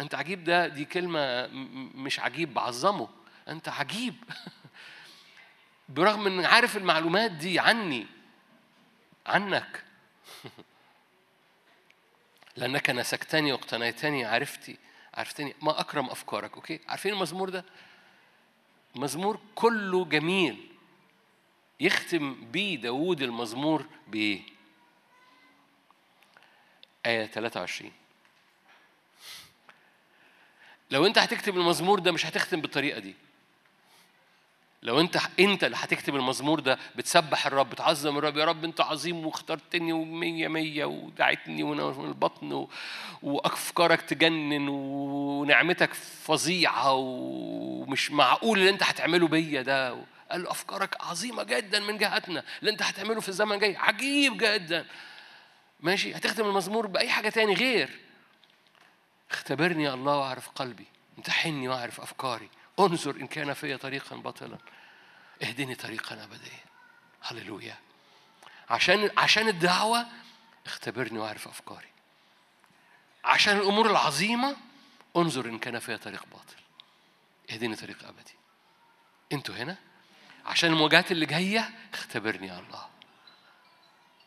أنت عجيب ده دي كلمة مش عجيب بعظمه. أنت عجيب. برغم إن عارف المعلومات دي عني عنك. لأنك نسكتني واقتنيتني عرفتي عرفتني. ما أكرم أفكارك أوكي؟ عارفين المزمور ده؟ مزمور كله جميل. يختم بيه داوود المزمور بإيه؟ آية 23 لو أنت هتكتب المزمور ده مش هتختم بالطريقة دي. لو انت انت اللي هتكتب المزمور ده بتسبح الرب بتعظم الرب يا رب انت عظيم واخترتني ومية مية ودعيتني من البطن وافكارك تجنن ونعمتك فظيعة ومش معقول اللي انت هتعمله بيا ده. قال له أفكارك عظيمة جدا من جهتنا اللي انت هتعمله في الزمن الجاي عجيب جدا. ماشي؟ هتختم المزمور بأي حاجة تاني غير. اختبرني يا الله وأعرف قلبي امتحني وأعرف أفكاري. انظر إن كان في طريقا باطلا. اهدني طريقا أبديا. هللويا. عشان عشان الدعوة اختبرني وأعرف أفكاري. عشان الأمور العظيمة انظر إن كان فيها طريق باطل. اهدني طريق أبدي. أنتوا هنا؟ عشان المواجهات اللي جاية اختبرني يا الله.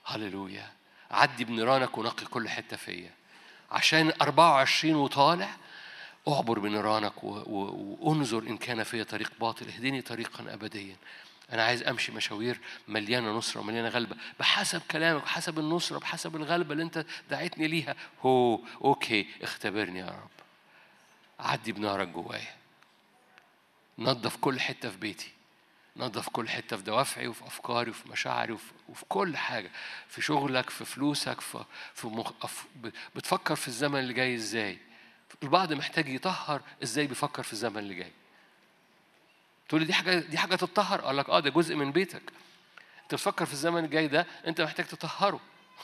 هللويا. عدي بنيرانك ونقي كل حتة فيا. عشان 24 وطالع أعبر بنيرانك وأنظر إن كان في طريق باطل. اهدني طريقا ابديا. أنا عايز أمشي مشاوير مليانة نصرة ومليانة غلبة. بحسب كلامك بحسب النصرة بحسب الغلبة اللي أنت دعيتني ليها. هو أوكي اختبرني يا رب. عدي بنارك جوايا. نظف كل حتة في بيتي. نظف كل حتة في دوافعي وفي أفكاري وفي مشاعري وفي, وفي كل حاجة. في شغلك في فلوسك في, في مخ... بتفكر في الزمن اللي جاي إزاي؟ البعض محتاج يطهر إزاي بيفكر في الزمن اللي جاي. تقول لي دي حاجة دي حاجة تطهر أقول لك آه ده جزء من بيتك. انت بتفكر في الزمن الجاي ده انت محتاج تطهره.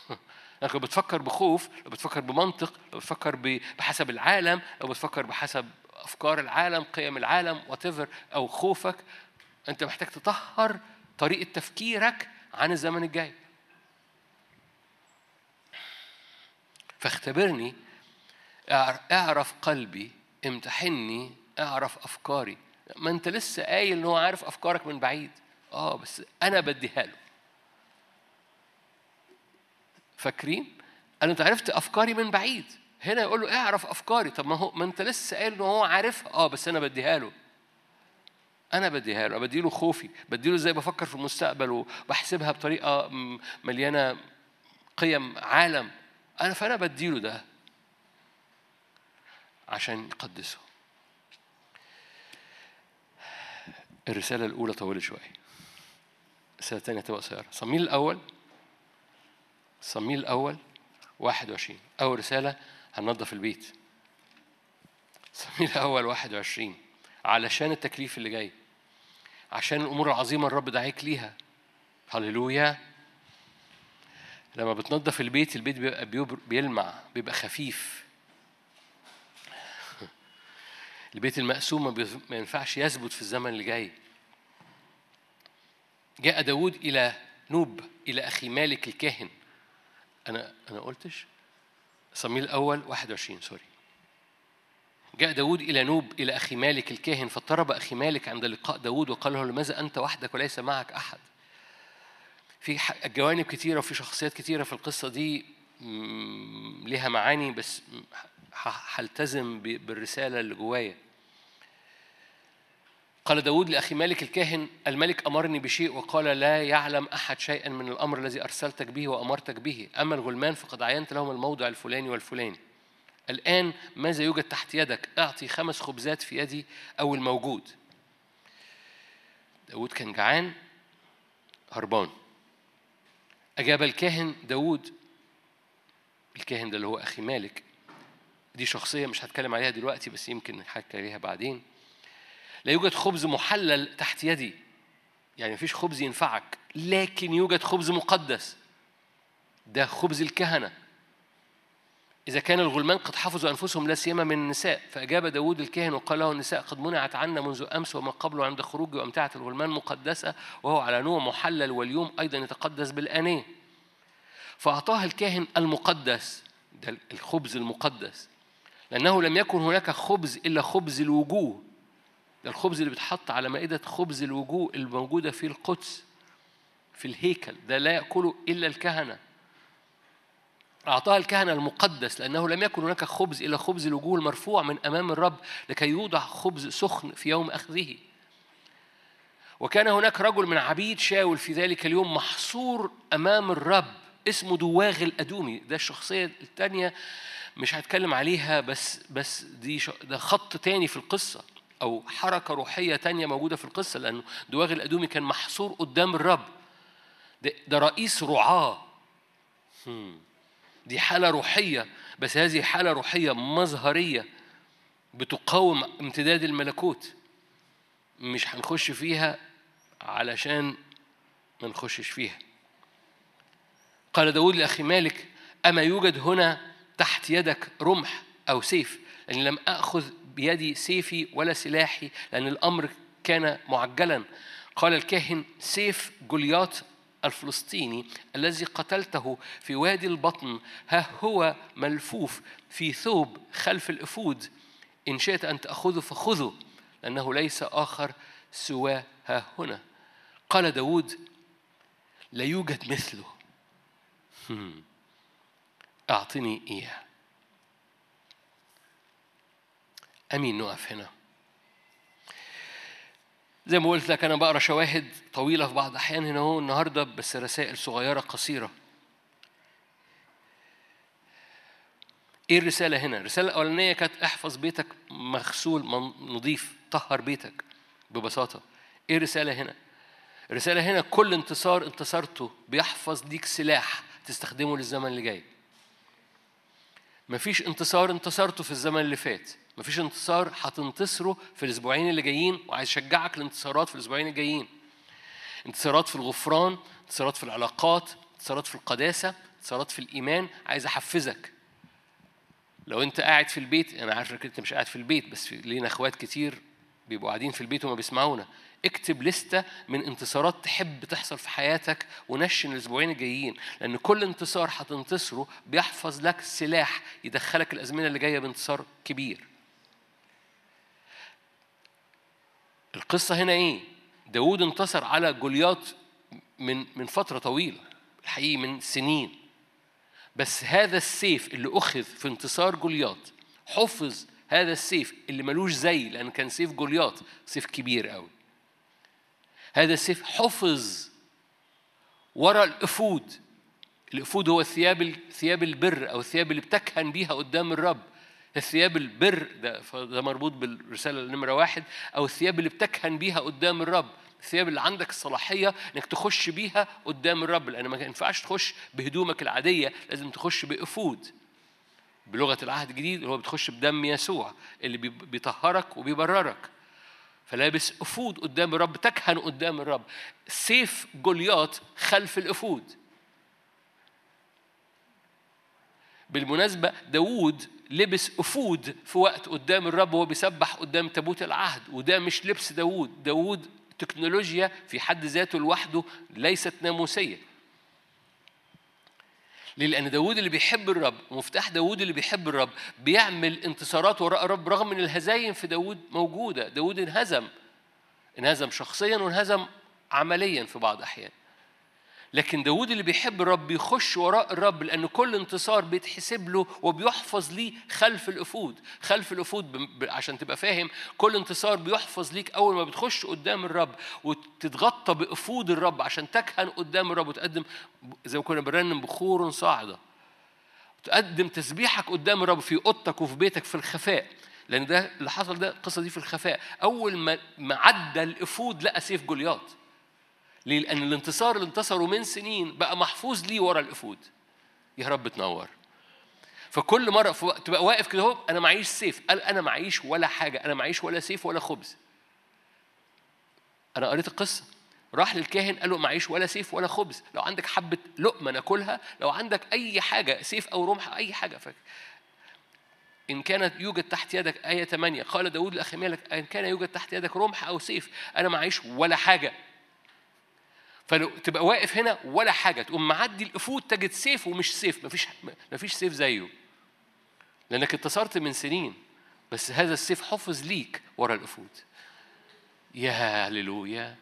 لو بتفكر بخوف لو بتفكر بمنطق لو بتفكر بحسب العالم لو بتفكر بحسب أفكار العالم قيم العالم وات أو خوفك انت محتاج تطهر طريقة تفكيرك عن الزمن الجاي. فاختبرني أعرف قلبي امتحني أعرف أفكاري. ما أنت لسه قايل إن هو عارف أفكارك من بعيد. آه بس أنا بديها له. فاكرين؟ أنا أنت عرفت أفكاري من بعيد. هنا يقول له أعرف أفكاري. طب ما هو ما أنت لسه قايل إن هو عارفها. آه بس أنا بديها له. أنا بديها له. بدي له خوفي. بدي له إزاي بفكر في المستقبل وبحسبها بطريقة مليانة قيم عالم. أنا فأنا بدي له ده. عشان يقدسه. الرسالة الأولى طولت شوية. الرسالة الثانية تبقى قصيرة. صميل الأول صميل الأول 21 أول رسالة هننظف البيت. صميل الأول 21 علشان التكليف اللي جاي. عشان الأمور العظيمة الرب دعيك ليها. هللويا. لما بتنظف البيت البيت بيبقى بيلمع بيبقى خفيف. البيت المقسوم ما ينفعش يثبت في الزمن اللي جاي. جاء داود إلى نوب إلى أخي مالك الكاهن. أنا أنا قلتش؟ صميل الأول 21 سوري. جاء داود إلى نوب إلى أخي مالك الكاهن فاضطرب أخي مالك عند لقاء داود وقال له لماذا أنت وحدك وليس معك أحد؟ في جوانب كتيرة وفي شخصيات كتيرة في القصة دي لها معاني بس هلتزم بالرسالة اللي جوايا. قال داود لأخي مالك الكاهن الملك أمرني بشيء وقال لا يعلم أحد شيئا من الأمر الذي أرسلتك به وأمرتك به. أما الغلمان فقد عينت لهم الموضع الفلاني والفلاني. الآن ماذا يوجد تحت يدك؟ أعطي خمس خبزات في يدي أو الموجود. داود كان جعان هربان. أجاب الكاهن داود الكاهن ده اللي هو أخي مالك دي شخصية مش هتكلم عليها دلوقتي بس يمكن نحكي عليها بعدين. لا يوجد خبز محلل تحت يدي. يعني مفيش خبز ينفعك لكن يوجد خبز مقدس. ده خبز الكهنة. إذا كان الغلمان قد حفظوا أنفسهم لا سيما من النساء فأجاب داود الكاهن وقال له النساء قد منعت عنا منذ أمس وما قبله عند خروجي وأمتعة الغلمان مقدسة وهو على نوع محلل واليوم أيضا يتقدس بالآنية. فأعطاه الكاهن المقدس ده الخبز المقدس. لأنه لم يكن هناك خبز إلا خبز الوجوه. ده الخبز اللي بيتحط على مائدة خبز الوجوه الموجودة في القدس في الهيكل. ده لا يأكله إلا الكهنة. أعطاها الكهنة المقدس لأنه لم يكن هناك خبز إلا خبز الوجوه المرفوع من أمام الرب لكي يوضع خبز سخن في يوم أخذه. وكان هناك رجل من عبيد شاول في ذلك اليوم محصور أمام الرب اسمه دواغ الأدومي. ده الشخصية الثانية مش هتكلم عليها بس بس دي ده خط تاني في القصة أو حركة روحية تانية موجودة في القصة لأنه دواغ الأدومي كان محصور قدام الرب. ده, ده رئيس رعاة. دي حالة روحية بس هذه حالة روحية مظهرية بتقاوم امتداد الملكوت. مش هنخش فيها علشان ما نخشش فيها. قال داود لأخي مالك أما يوجد هنا تحت يدك رمح أو سيف لأني لم أخذ بيدي سيفي ولا سلاحي لأن الأمر كان معجلا. قال الكاهن سيف جولياط الفلسطيني الذي قتلته في وادي البطن ها هو ملفوف في ثوب خلف الأفود. إن شئت أن تأخذه فخذه لأنه ليس آخر سوى ها هنا. قال داود لا يوجد مثله. أعطني إياه أمين نقف هنا زي ما قلت لك أنا بقرأ شواهد طويلة في بعض الأحيان هنا هو النهاردة بس رسائل صغيرة قصيرة. إيه الرسالة هنا؟ الرسالة الأولانية كانت احفظ بيتك مغسول نظيف طهر بيتك ببساطة. إيه الرسالة هنا؟ الرسالة هنا كل انتصار انتصرته بيحفظ ليك سلاح تستخدمه للزمن اللي جاي. مفيش انتصار انتصرته في الزمن اللي فات. مفيش انتصار هتنتصره في الأسبوعين اللي جايين وعايز أشجعك الانتصارات في الأسبوعين الجايين. انتصارات في الغفران انتصارات في العلاقات انتصارات في القداسة انتصارات في الإيمان. عايز أحفزك. لو أنت قاعد في البيت أنا عارف إنك أنت مش قاعد في البيت بس لينا أخوات كتير بيبقوا قاعدين في البيت وما بيسمعونا. اكتب لستة من انتصارات تحب تحصل في حياتك ونشن الأسبوعين الجايين لأن كل انتصار هتنتصره بيحفظ لك سلاح يدخلك الأزمنة اللي جاية بانتصار كبير. القصة هنا إيه؟ داود انتصر على جولياط من من فترة طويلة الحقيقي من سنين. بس هذا السيف اللي أخذ في انتصار جولياط حفظ هذا السيف اللي ملوش زي لأن كان سيف جولياط سيف كبير قوي هذا السيف حفظ ورا الأفود. الأفود هو ثياب ثياب البر أو الثياب اللي بتكهن بيها قدام الرب. الثياب البر ده ده مربوط بالرسالة نمره واحد. أو الثياب اللي بتكهن بيها قدام الرب. الثياب اللي عندك الصلاحيه إنك تخش بيها قدام الرب. لأن ما ينفعش تخش بهدومك العادية لازم تخش بأفود. بلغة العهد الجديد اللي هو بتخش بدم يسوع اللي بيطهرك وبيبررك. فلابس أفود قدام الرب تكهن قدام الرب. سيف جولياط خلف الأفود. بالمناسبة داوود لبس أفود في وقت قدام الرب وهو بيسبح قدام تابوت العهد وده مش لبس داوود. داوود تكنولوجيا في حد ذاته لوحده ليست ناموسية. ليه؟ لأن داوود اللي بيحب الرب مفتاح داوود اللي بيحب الرب بيعمل انتصارات وراء الرب رغم من الهزايم في داوود موجودة. داوود انهزم. انهزم شخصيا وانهزم عمليا في بعض الأحيان. لكن داود اللي بيحب الرب بيخش وراء الرب لأن كل انتصار بيتحسب له وبيحفظ ليه خلف الأفود. خلف الأفود عشان تبقى فاهم كل انتصار بيحفظ ليك أول ما بتخش قدام الرب وتتغطى بأفود الرب عشان تكهن قدام الرب وتقدم زي ما كنا بنرنم بخور صاعدة. تقدم تسبيحك قدام الرب في أوضتك وفي بيتك في الخفاء. لأن ده اللي حصل ده القصة دي في الخفاء. أول ما عدى الأفود لقى سيف جولياط. ليه؟ لأن الانتصار اللي انتصروا من سنين بقى محفوظ ليه ورا الأفود. يا رب تنور. فكل مرة تبقى واقف كده اهو أنا معيش سيف، قال أنا معيش ولا حاجة، أنا معيش ولا سيف ولا خبز. أنا قريت القصة. راح للكاهن قال له معيش ولا سيف ولا خبز، لو عندك حبة لقمة ناكلها، لو عندك أي حاجة سيف أو رمح أي حاجة فاكر. إن كانت يوجد تحت يدك آية 8 قال داود لأخيميلك إن كان يوجد تحت يدك رمح أو سيف أنا معيش ولا حاجة فلو تبقى واقف هنا ولا حاجة تقوم معدي الأفود تجد سيف ومش سيف مفيش مفيش سيف زيه. لأنك انتصرت من سنين بس هذا السيف حفظ ليك ورا الأفود. يا هللويا.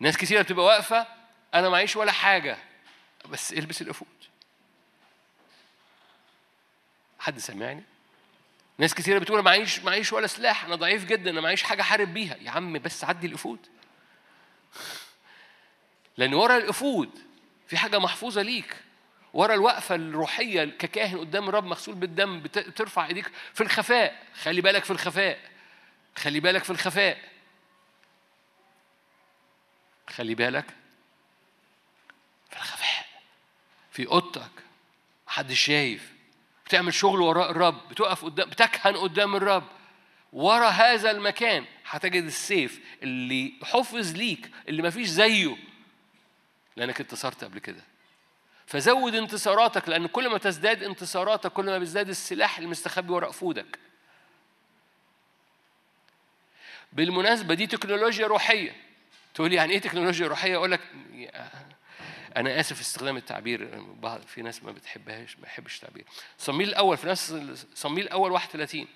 ناس كثيرة بتبقى واقفة أنا معيش ولا حاجة بس البس الأفود. حد سمعني؟ ناس كثيرة بتقول معيش معيش ولا سلاح أنا ضعيف جدا أنا معيش حاجة أحارب بيها. يا عم بس عدي الأفود. لأن ورا الأفود في حاجة محفوظة ليك. ورا الوقفة الروحية ككاهن قدام الرب مغسول بالدم بترفع إيديك في الخفاء. خلي بالك في الخفاء. خلي بالك في الخفاء. خلي بالك في الخفاء. في أوضتك. محدش شايف. بتعمل شغل وراء الرب. بتقف قدام بتكهن قدام الرب. ورا هذا المكان. هتجد السيف اللي حفظ ليك اللي مفيش زيه لأنك انتصرت قبل كده. فزود انتصاراتك لأن كل ما تزداد انتصاراتك كل ما بيزداد السلاح المستخبي وراء فودك. بالمناسبة دي تكنولوجيا روحية. تقول يعني إيه تكنولوجيا روحية؟ أقول لك أنا آسف في استخدام التعبير في ناس ما بتحبهاش ما بيحبش التعبير. صميل الأول في ناس صميل الأول 31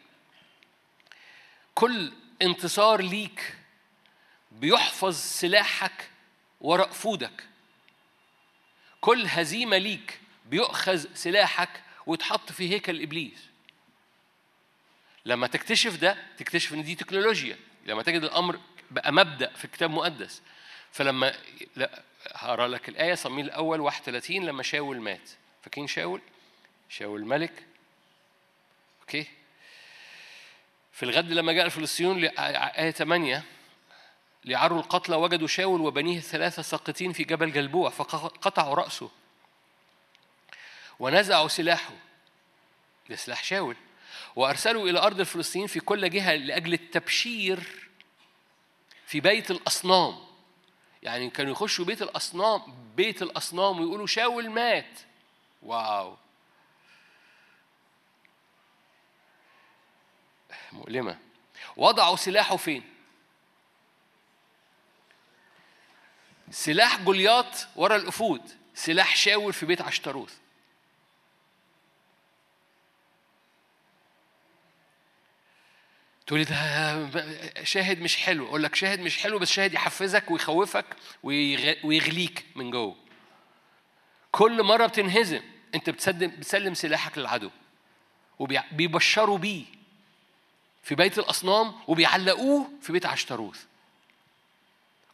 كل انتصار ليك بيحفظ سلاحك وراء فودك. كل هزيمة ليك بيؤخذ سلاحك ويتحط في هيكل إبليس. لما تكتشف ده تكتشف إن دي تكنولوجيا. لما تجد الأمر بقى مبدأ في الكتاب المقدس فلما لا هقرأ لك الآية صميل الأول 31 لما شاول مات. فاكرين شاول؟ شاول الملك أوكي؟ في الغد لما جاء الفلسطينيون آية 8 ليعروا القتلى وجدوا شاول وبنيه الثلاثة ساقطين في جبل جلبوع فقطعوا رأسه ونزعوا سلاحه ده سلاح شاول وأرسلوا إلى أرض الفلسطينيين في كل جهة لأجل التبشير في بيت الأصنام. يعني كانوا يخشوا بيت الأصنام بيت الأصنام ويقولوا شاول مات. واو! مؤلمة. وضعوا سلاحه فين؟ سلاح جولياط ورا الأفود سلاح شاول في بيت عشتروث تقولي ده شاهد مش حلو. أقول لك شاهد مش حلو بس شاهد يحفزك ويخوفك ويغليك من جوه. كل مرة بتنهزم أنت بتسلم بتسلم سلاحك للعدو. وبيبشروا بيه. في بيت الأصنام وبيعلقوه في بيت عشتروث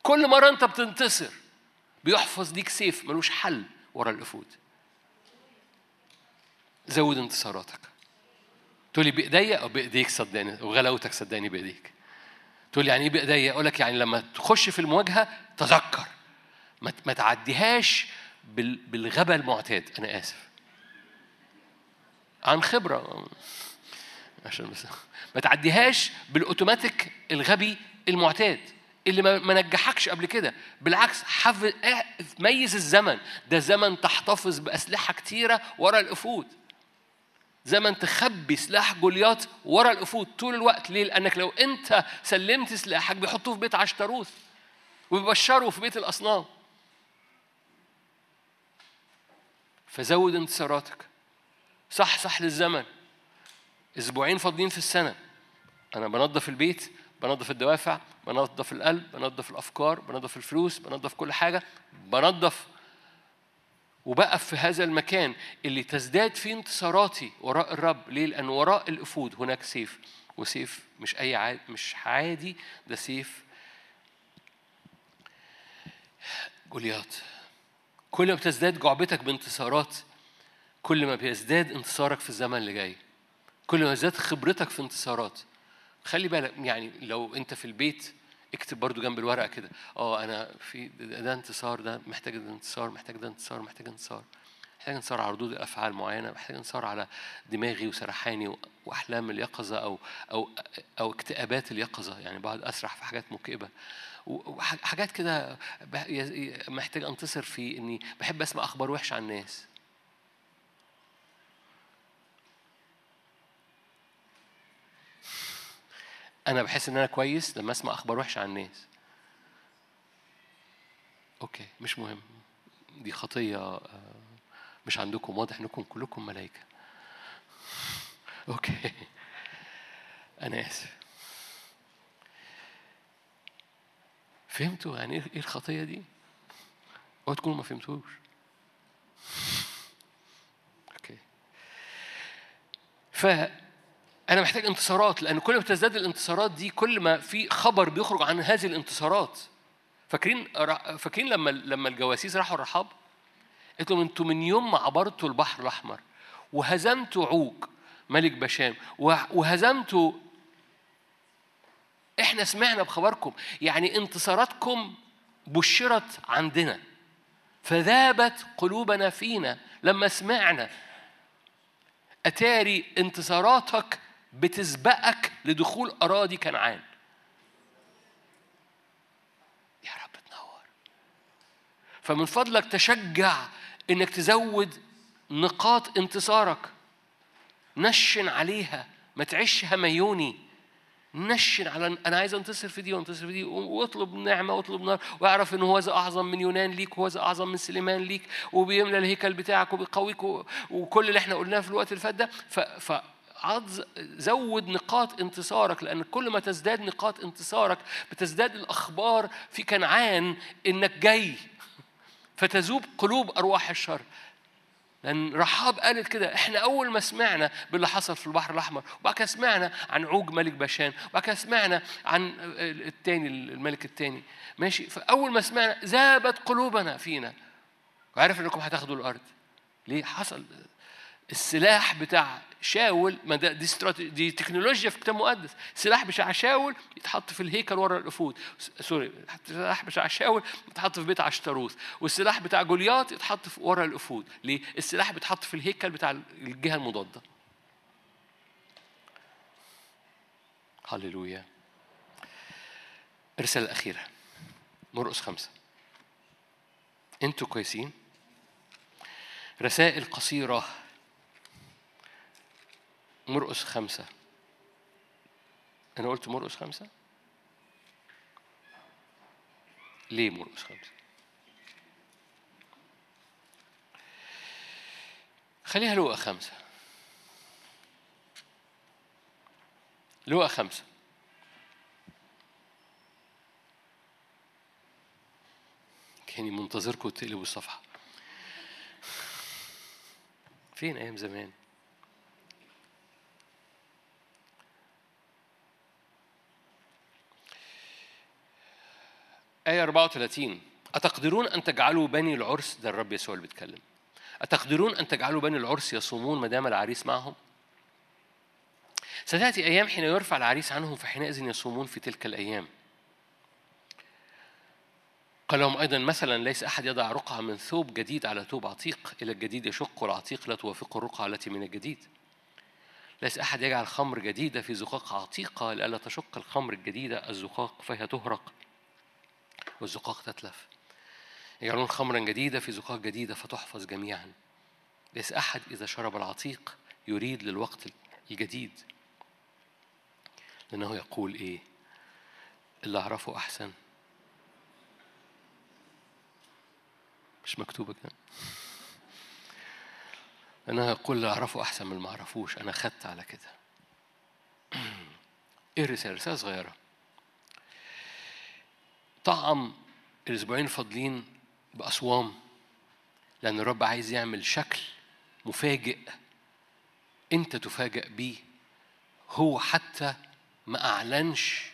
كل مرة أنت بتنتصر بيحفظ ليك سيف ملوش حل ورا الأفود. زود انتصاراتك. تقول لي بإيديا؟ أو بإيديك صدقني وغلاوتك صدقني بإيديك. تقول لي يعني إيه بإيديا؟ أقول لك يعني لما تخش في المواجهة تذكر. ما تعديهاش بالغبا المعتاد. أنا آسف. عن خبرة. عشان بس ما تعديهاش بالأوتوماتيك الغبي المعتاد اللي ما نجحكش قبل كده. بالعكس حف... ميز الزمن. ده زمن تحتفظ بأسلحة كتيرة ورا الأفود. زمن تخبي سلاح جولياط ورا الأفود. طول الوقت. ليه؟ لأنك لو أنت سلمت سلاحك بيحطوه في بيت عشتروث وبيبشروا في بيت الأصنام. فزود انتصاراتك. صح صح للزمن. أسبوعين فاضيين في السنة. أنا بنظف البيت بنظف الدوافع بنظف القلب بنظف الأفكار بنظف الفلوس بنظف كل حاجة بنظف. وبقف في هذا المكان اللي تزداد فيه انتصاراتي وراء الرب. ليه؟ لأن وراء الأفود هناك سيف. وسيف مش أي عادي مش عادي. ده سيف جوليات كل ما بتزداد جعبتك بانتصارات كل ما بيزداد انتصارك في الزمن اللي جاي. كل ما زاد خبرتك في انتصارات. خلي بالك يعني لو انت في البيت اكتب برضو جنب الورقة كده آه أنا في ده انتصار ده محتاج ده انتصار محتاج ده انتصار محتاج انتصار. محتاج انتصار على ردود أفعال معينة محتاج انتصار على دماغي وسرحاني وأحلام اليقظة أو أو أو اكتئابات اليقظة. يعني بقعد أسرح في حاجات مكئبة. وحاجات كده محتاج أنتصر في إني بحب أسمع أخبار وحشة عن الناس. أنا بحس إن أنا كويس لما أسمع أخبار وحشة عن الناس. okay مش مهم. دي خطية آه، مش عندكم. واضح إنكم كلكم ملائكه okay. أنا آسف. فهمتوا يعني إيه الخطية دي؟ اوعوا تكونوا ما فهمتوش. أوكي. ف أنا محتاج انتصارات لأن كل ما تزداد الانتصارات دي كل ما في خبر بيخرج عن هذه الانتصارات. فاكرين فاكرين لما لما الجواسيس راحوا الرحاب؟ قلت لهم أنتوا من يوم ما عبرتوا البحر الأحمر وهزمتوا عوج ملك بشام وهزمتوا إحنا سمعنا بخبركم. يعني انتصاراتكم بشرت عندنا. فذابت قلوبنا فينا لما سمعنا. أتاري انتصاراتك بتسبقك لدخول أراضي كنعان. يا رب تنور. فمن فضلك تشجع إنك تزود نقاط انتصارك. نشن عليها ما تعيش هميوني نشن على أنا عايز انتصر في دي وانتصر في دي. واطلب نعمة واطلب نار. واعرف إن هو أعظم من يونان ليك وهو أعظم من سليمان ليك. وبيملى الهيكل بتاعك وبيقويك وكل اللي إحنا قلناه في الوقت اللي فات ده. زود نقاط انتصارك لأن كل ما تزداد نقاط انتصارك بتزداد الأخبار في كنعان إنك جاي. فتذوب قلوب أرواح الشر. لأن رحاب قالت كده إحنا أول ما سمعنا باللي حصل في البحر الأحمر وبعد كده سمعنا عن عوج ملك باشان وبعد كده سمعنا عن التاني الملك التاني. ماشي؟ فأول ما سمعنا ذابت قلوبنا فينا. وعرف إنكم هتاخدوا الأرض. ليه؟ حصل السلاح بتاع شاول ما ده دي دي تكنولوجيا في الكتاب المقدس سلاح بتاع شاول يتحط في الهيكل ورا الأفود. sorry السلاح بتاع شاول يتحط في بيت عشتروث والسلاح بتاع جولياط يتحط ورا الأفود. ليه؟ السلاح بيتحط في الهيكل بتاع الجهة المضادة. هللويا. الرسالة الأخيرة. مرقس خمسة. أنتوا كويسين؟ رسائل قصيرة مرقس خمسة. أنا قلت مرقس خمسة؟ ليه مرقس خمسة؟ خليها لوقا خمسة. لوقا خمسة. كأني منتظركم تقلبوا الصفحة. فين أيام زمان؟ آية 34 أتقدرون أن تجعلوا بني العرس؟ ده الرب يسوع اللي بيتكلم. أتقدرون أن تجعلوا بني العرس يصومون ما دام العريس معهم؟ ستأتي أيام حين يرفع العريس عنهم فحينئذ يصومون في تلك الأيام. قال لهم أيضا مثلا ليس أحد يضع رقعة من ثوب جديد على ثوب عتيق إلى الجديد يشق العتيق لا توافق الرقعة التي من الجديد. ليس أحد يجعل خمر جديدة في زقاق عتيقة لئلا تشق الخمر الجديدة الزقاق فهي تهرق. والزقاق تتلف. يجعلون خمرا جديدة في زقاق جديدة فتحفظ جميعا. ليس أحد إذا شرب العتيق يريد للوقت الجديد. لأنه يقول إيه؟ اللي أعرفه أحسن. مش مكتوبة كده. لأنه يقول اللي أعرفه أحسن من اللي ما أعرفوش. أنا خدت على كده. إيه الرسالة؟ رسالة صغيرة. طعم الأسبوعين الفاضلين بأصوام لأن الرب عايز يعمل شكل مفاجئ أنت تفاجأ بيه. هو حتى ما أعلنش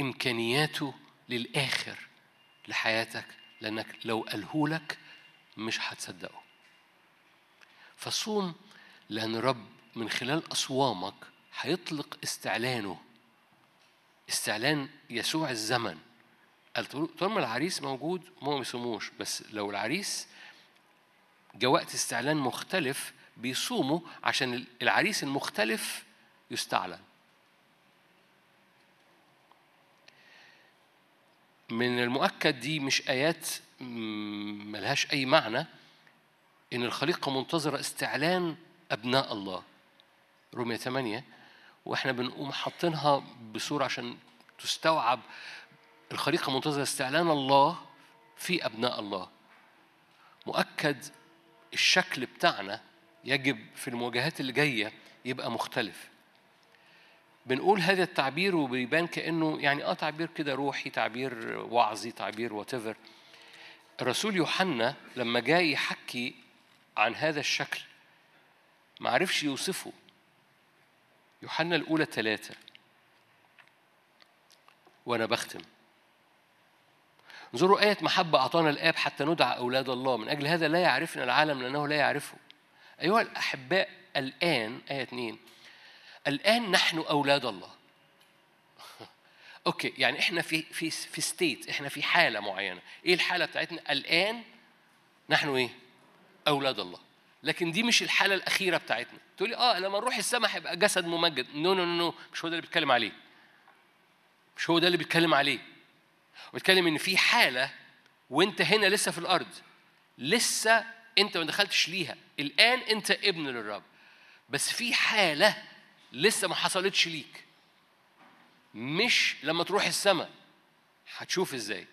إمكانياته للآخر لحياتك لأنك لو قالهولك مش هتصدقه. فصوم لأن الرب من خلال أصوامك هيطلق استعلانه. استعلان يسوع الزمن. طول ما العريس موجود ما بيصوموش بس لو العريس جاء وقت استعلان مختلف بيصوموا عشان العريس المختلف يستعلن. من المؤكد دي مش آيات ملهاش أي معنى إن الخليقة منتظرة استعلان أبناء الله. رومية 8 وإحنا بنقوم حاطينها بصورة عشان تستوعب الخليقة منتظرة استعلان الله في أبناء الله. مؤكد الشكل بتاعنا يجب في المواجهات اللي جاية يبقى مختلف. بنقول هذا التعبير وبيبان كأنه يعني آه تعبير كده روحي تعبير وعظي تعبير واتيفر الرسول يوحنا لما جاي يحكي عن هذا الشكل ما عرفش يوصفه. يوحنا الأولى ثلاثة وأنا بختم. انظروا آية محبة أعطانا الآب حتى ندعى أولاد الله. من أجل هذا لا يعرفنا العالم لأنه لا يعرفه. أيها الأحباء الآن آية 2 الآن نحن أولاد الله. okay يعني إحنا في في في state إحنا في حالة معينة. إيه الحالة بتاعتنا؟ الآن نحن إيه؟ أولاد الله. لكن دي مش الحالة الأخيرة بتاعتنا. تقولي آه لما نروح السماء هيبقى جسد ممجد. no no no مش هو ده اللي بيتكلم عليه. مش هو ده اللي بيتكلم عليه. بيتكلم إن في حالة وإنت هنا لسه في الأرض لسه إنت ما دخلتش ليها. الآن إنت ابن للرب. بس في حالة لسه ما حصلتش ليك. مش لما تروح السماء. هتشوف إزاي.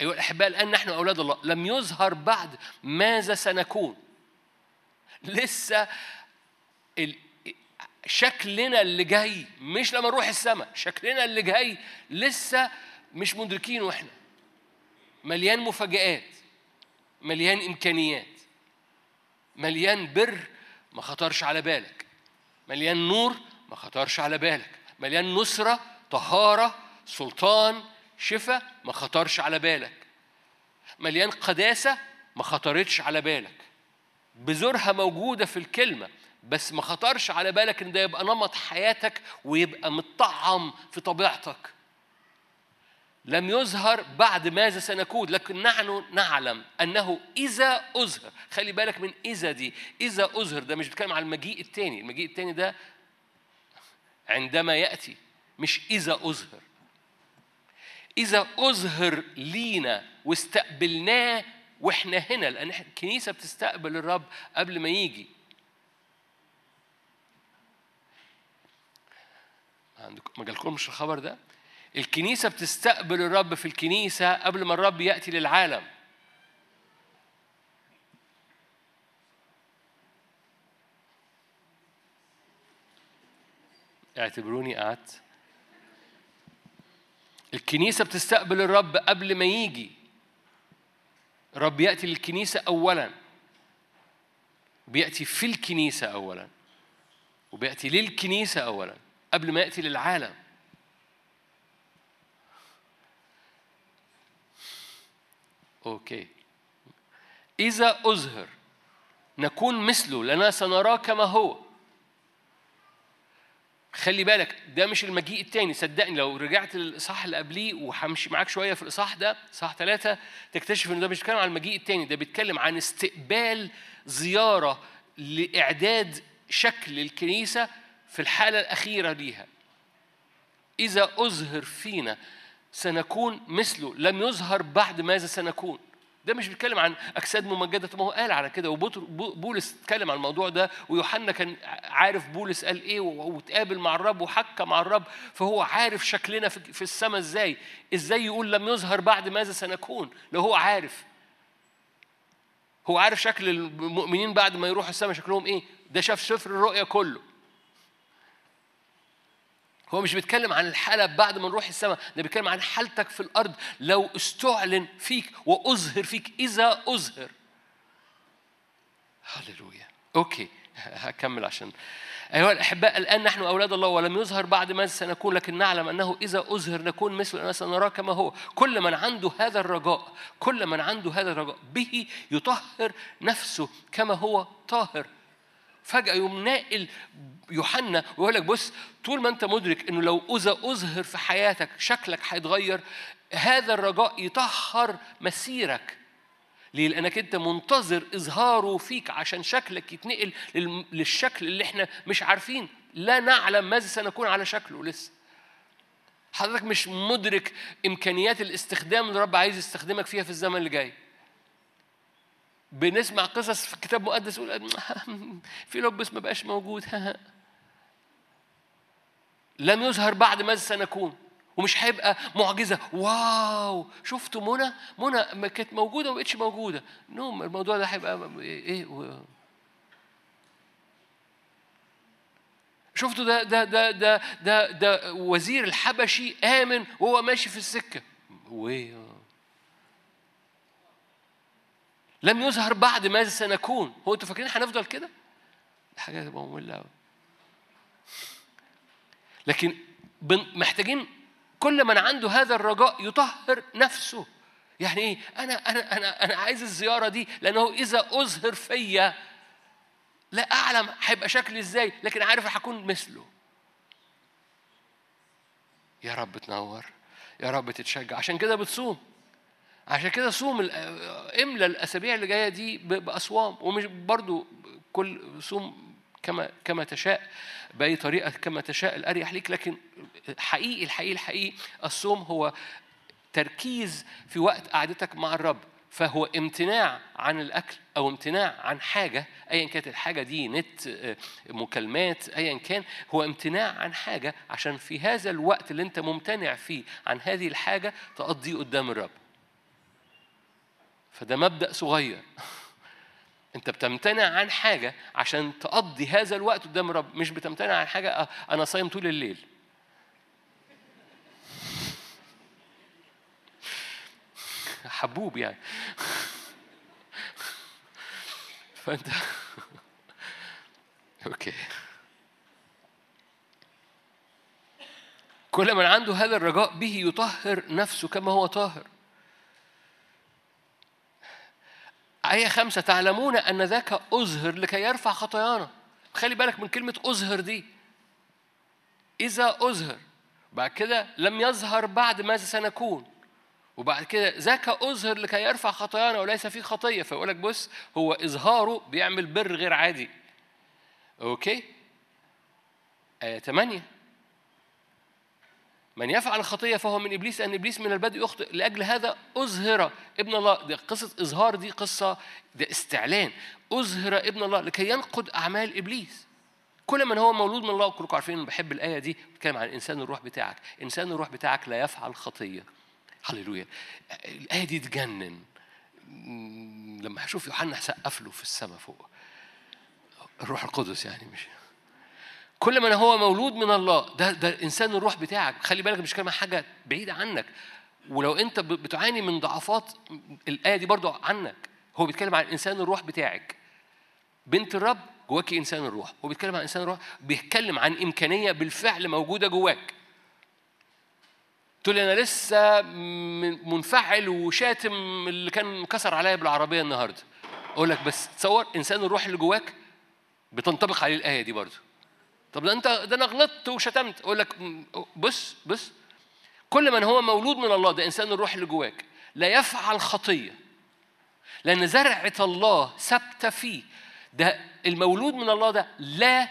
أيها الأحباء الآن نحن أولاد الله. لم يظهر بعد ماذا سنكون. لسه شكلنا اللي جاي. مش لما نروح السماء. شكلنا اللي جاي. لسه مش مدركين وإحنا مليان مفاجآت مليان إمكانيات مليان بر ما خطرش على بالك مليان نور ما خطرش على بالك مليان نصرة طهارة سلطان شفاء ما خطرش على بالك مليان قداسة ما خطرتش على بالك. بذورها موجودة في الكلمة بس ما خطرش على بالك إن ده يبقى نمط حياتك ويبقى متطعم في طبيعتك. لم يظهر بعد ماذا سنكون لكن نحن نعلم أنه إذا أظهر خلي بالك من إذا دي إذا أظهر ده مش بيتكلم على المجيء الثاني المجيء الثاني ده عندما يأتي مش إذا أظهر. إذا أظهر لينا واستقبلناه وإحنا هنا لأن الكنيسة بتستقبل الرب قبل ما يجي. عندكم ما جالكمش الخبر ده؟ الكنيسة بتستقبل الرب في الكنيسة قبل ما الرب يأتي للعالم. اعتبروني قعدت الكنيسة بتستقبل الرب قبل ما يجي. الرب يأتي للكنيسة أولا. بيأتي في الكنيسة أولا. وبيأتي للكنيسة أولا قبل ما يأتي للعالم. أوكي. إذا أظهر نكون مثله لنا سنراه كما هو. خلي بالك ده مش المجيء التاني. صدقني لو رجعت للإصحاح اللي قبليه وهمشي معاك شوية في الإصحاح ده إصحاح ثلاثة تكتشف ان ده مش بيتكلم عن المجيء التاني ده بيتكلم عن استقبال زيارة لإعداد شكل الكنيسة في الحالة الأخيرة ليها. إذا اظهر فينا سنكون مثله لم يظهر بعد ماذا سنكون. ده مش بيتكلم عن أجساد ممجدة. ما هو قال على كده وبولس اتكلم عن الموضوع ده ويوحنا كان عارف بولس قال إيه واتقابل مع الرب وحكى مع الرب فهو عارف شكلنا في السماء إزاي. إزاي يقول لم يظهر بعد ماذا سنكون؟ لو هو عارف. هو عارف شكل المؤمنين بعد ما يروحوا السماء شكلهم إيه؟ ده شاف سفر الرؤيا كله. هو مش بيتكلم عن الحالة بعد ما نروح السماء ده بيتكلم عن حالتك في الأرض. لو استعلن فيك وأظهر فيك إذا أظهر. هللويا. أوكي هكمل عشان. أيها الأحباء الآن نحن أولاد الله ولم يظهر بعد ماذا سنكون لكن نعلم أنه إذا أظهر نكون مثل أننا سنراه كما هو. كل من عنده هذا الرجاء كل من عنده هذا الرجاء به يطهر نفسه كما هو طاهر. فجأة يقوم ناقل يوحنا ويقول لك بص طول ما أنت مدرك إنه لو إذا أظهر في حياتك شكلك هيتغير هذا الرجاء يطهر مسيرك. ليه؟ لأنك أنت منتظر إظهاره فيك عشان شكلك يتنقل للشكل اللي إحنا مش عارفين. لا نعلم ماذا سنكون على شكله لسه. حضرتك مش مدرك إمكانيات الاستخدام اللي الرب عايز يستخدمك فيها في الزمن اللي جاي. بنسمع قصص في الكتاب المقدس يقول في لبس ما بقاش موجود. لم يظهر بعد ماذا سنكون؟ ومش هيبقى معجزة. واو! شفتوا منى؟ منى ما كانت موجودة وما بقتش موجودة. نوم الموضوع ده هيبقى إيه؟ و... شفتوا ده ده ده ده ده ده وزير الحبشي آمن وهو ماشي في السكة. و لم يظهر بعد ماذا سنكون. هو أنتوا فاكرين هنفضل كده؟ حاجة تبقى مملة قوي لكن محتاجين كل من عنده هذا الرجاء يطهر نفسه. يعني إيه؟ أنا أنا أنا أنا عايز الزيارة دي لأنه إذا أظهر فيا لا أعلم هيبقى شكلي إزاي لكن عارف هكون مثله. يا رب تنور يا رب تتشجع. عشان كده بتصوم. عشان كده صوم املى الاسابيع اللي جاية دي بأصوام ومش برضو كل صوم كما كما تشاء بأي طريقة كما تشاء الأريح ليك لكن حقيقي الحقيقي الحقيقي الصوم هو تركيز في وقت قعدتك مع الرب فهو امتناع عن الأكل أو امتناع عن حاجة ايا كانت الحاجة دي نت مكالمات ايا كان هو امتناع عن حاجة عشان في هذا الوقت اللي أنت ممتنع فيه عن هذه الحاجة تقضيه قدام الرب. فده مبدأ صغير. انت بتمتنع عن حاجة عشان تقضي هذا الوقت قدام الرب مش بتمتنع عن حاجة أنا صايم طول الليل. حبوب يعني. فانت أوكي. كل من عنده هذا الرجاء به يطهر نفسه كما هو طاهر. آية خمسة تعلمون أن ذاك أزهر لكي يرفع خطايانا. خلي بالك من كلمة أزهر دي. إذا أزهر بعد كده لم يظهر بعد ماذا سنكون. وبعد كده ذاك أظهر لكي يرفع خطايانا وليس فيه خطية. فيقول لك بص هو إظهاره بيعمل بر غير عادي. أوكي؟ آية 8 من يفعل الخطية فهو من إبليس أن إبليس من البدء يخطئ. لأجل هذا أظهر ابن الله دي قصة إظهار دي قصة ده استعلان. أظهر ابن الله لكي ينقض أعمال إبليس. كل من هو مولود من الله كلكم عارفين بحب الآية دي بتتكلم عن إنسان الروح بتاعك. إنسان الروح بتاعك لا يفعل خطية. هللويا. الآية دي تجنن. لما هشوف يوحنا هسقف له في السماء فوق. الروح القدس يعني مش كل من هو مولود من الله ده ده إنسان الروح بتاعك. خلي بالك مش كلمة حاجة بعيدة عنك. ولو أنت بتعاني من ضعفات الآية دي برضو عنك. هو بيتكلم عن إنسان الروح بتاعك. بنت الرب جواكي إنسان الروح. هو بيتكلم عن إنسان الروح بيتكلم عن إمكانية بالفعل موجودة جواك. تقول لي أنا لسه منفعل وشاتم اللي كان كسر عليا بالعربية النهارده. أقول لك بس تصور إنسان الروح اللي جواك بتنطبق عليه الآية دي برضه طب ده انت ده أنا غلطت وشتمت. أقول لك بص بص. كل من هو مولود من الله ده إنسان الروح اللي جواك لا يفعل خطية. لأن زرعة الله ثابتة فيه. ده المولود من الله ده لا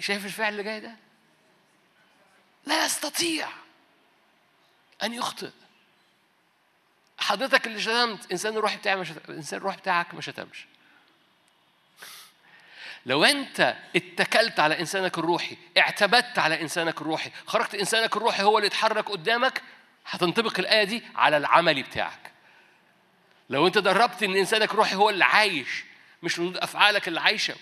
شايف الفعل اللي جاي ده؟ لا يستطيع أن يخطئ. حضرتك اللي شتمت إنسان الروح بتاعك مش إنسان الروح بتاعك ما شتمش. لو أنت اتكلت على إنسانك الروحي اعتمدت على إنسانك الروحي خرجت إنسانك الروحي هو اللي يتحرك قدامك هتنطبق الآية دي على العملي بتاعك. لو أنت دربت إن إنسانك الروحي هو اللي عايش مش ردود أفعالك اللي عايشة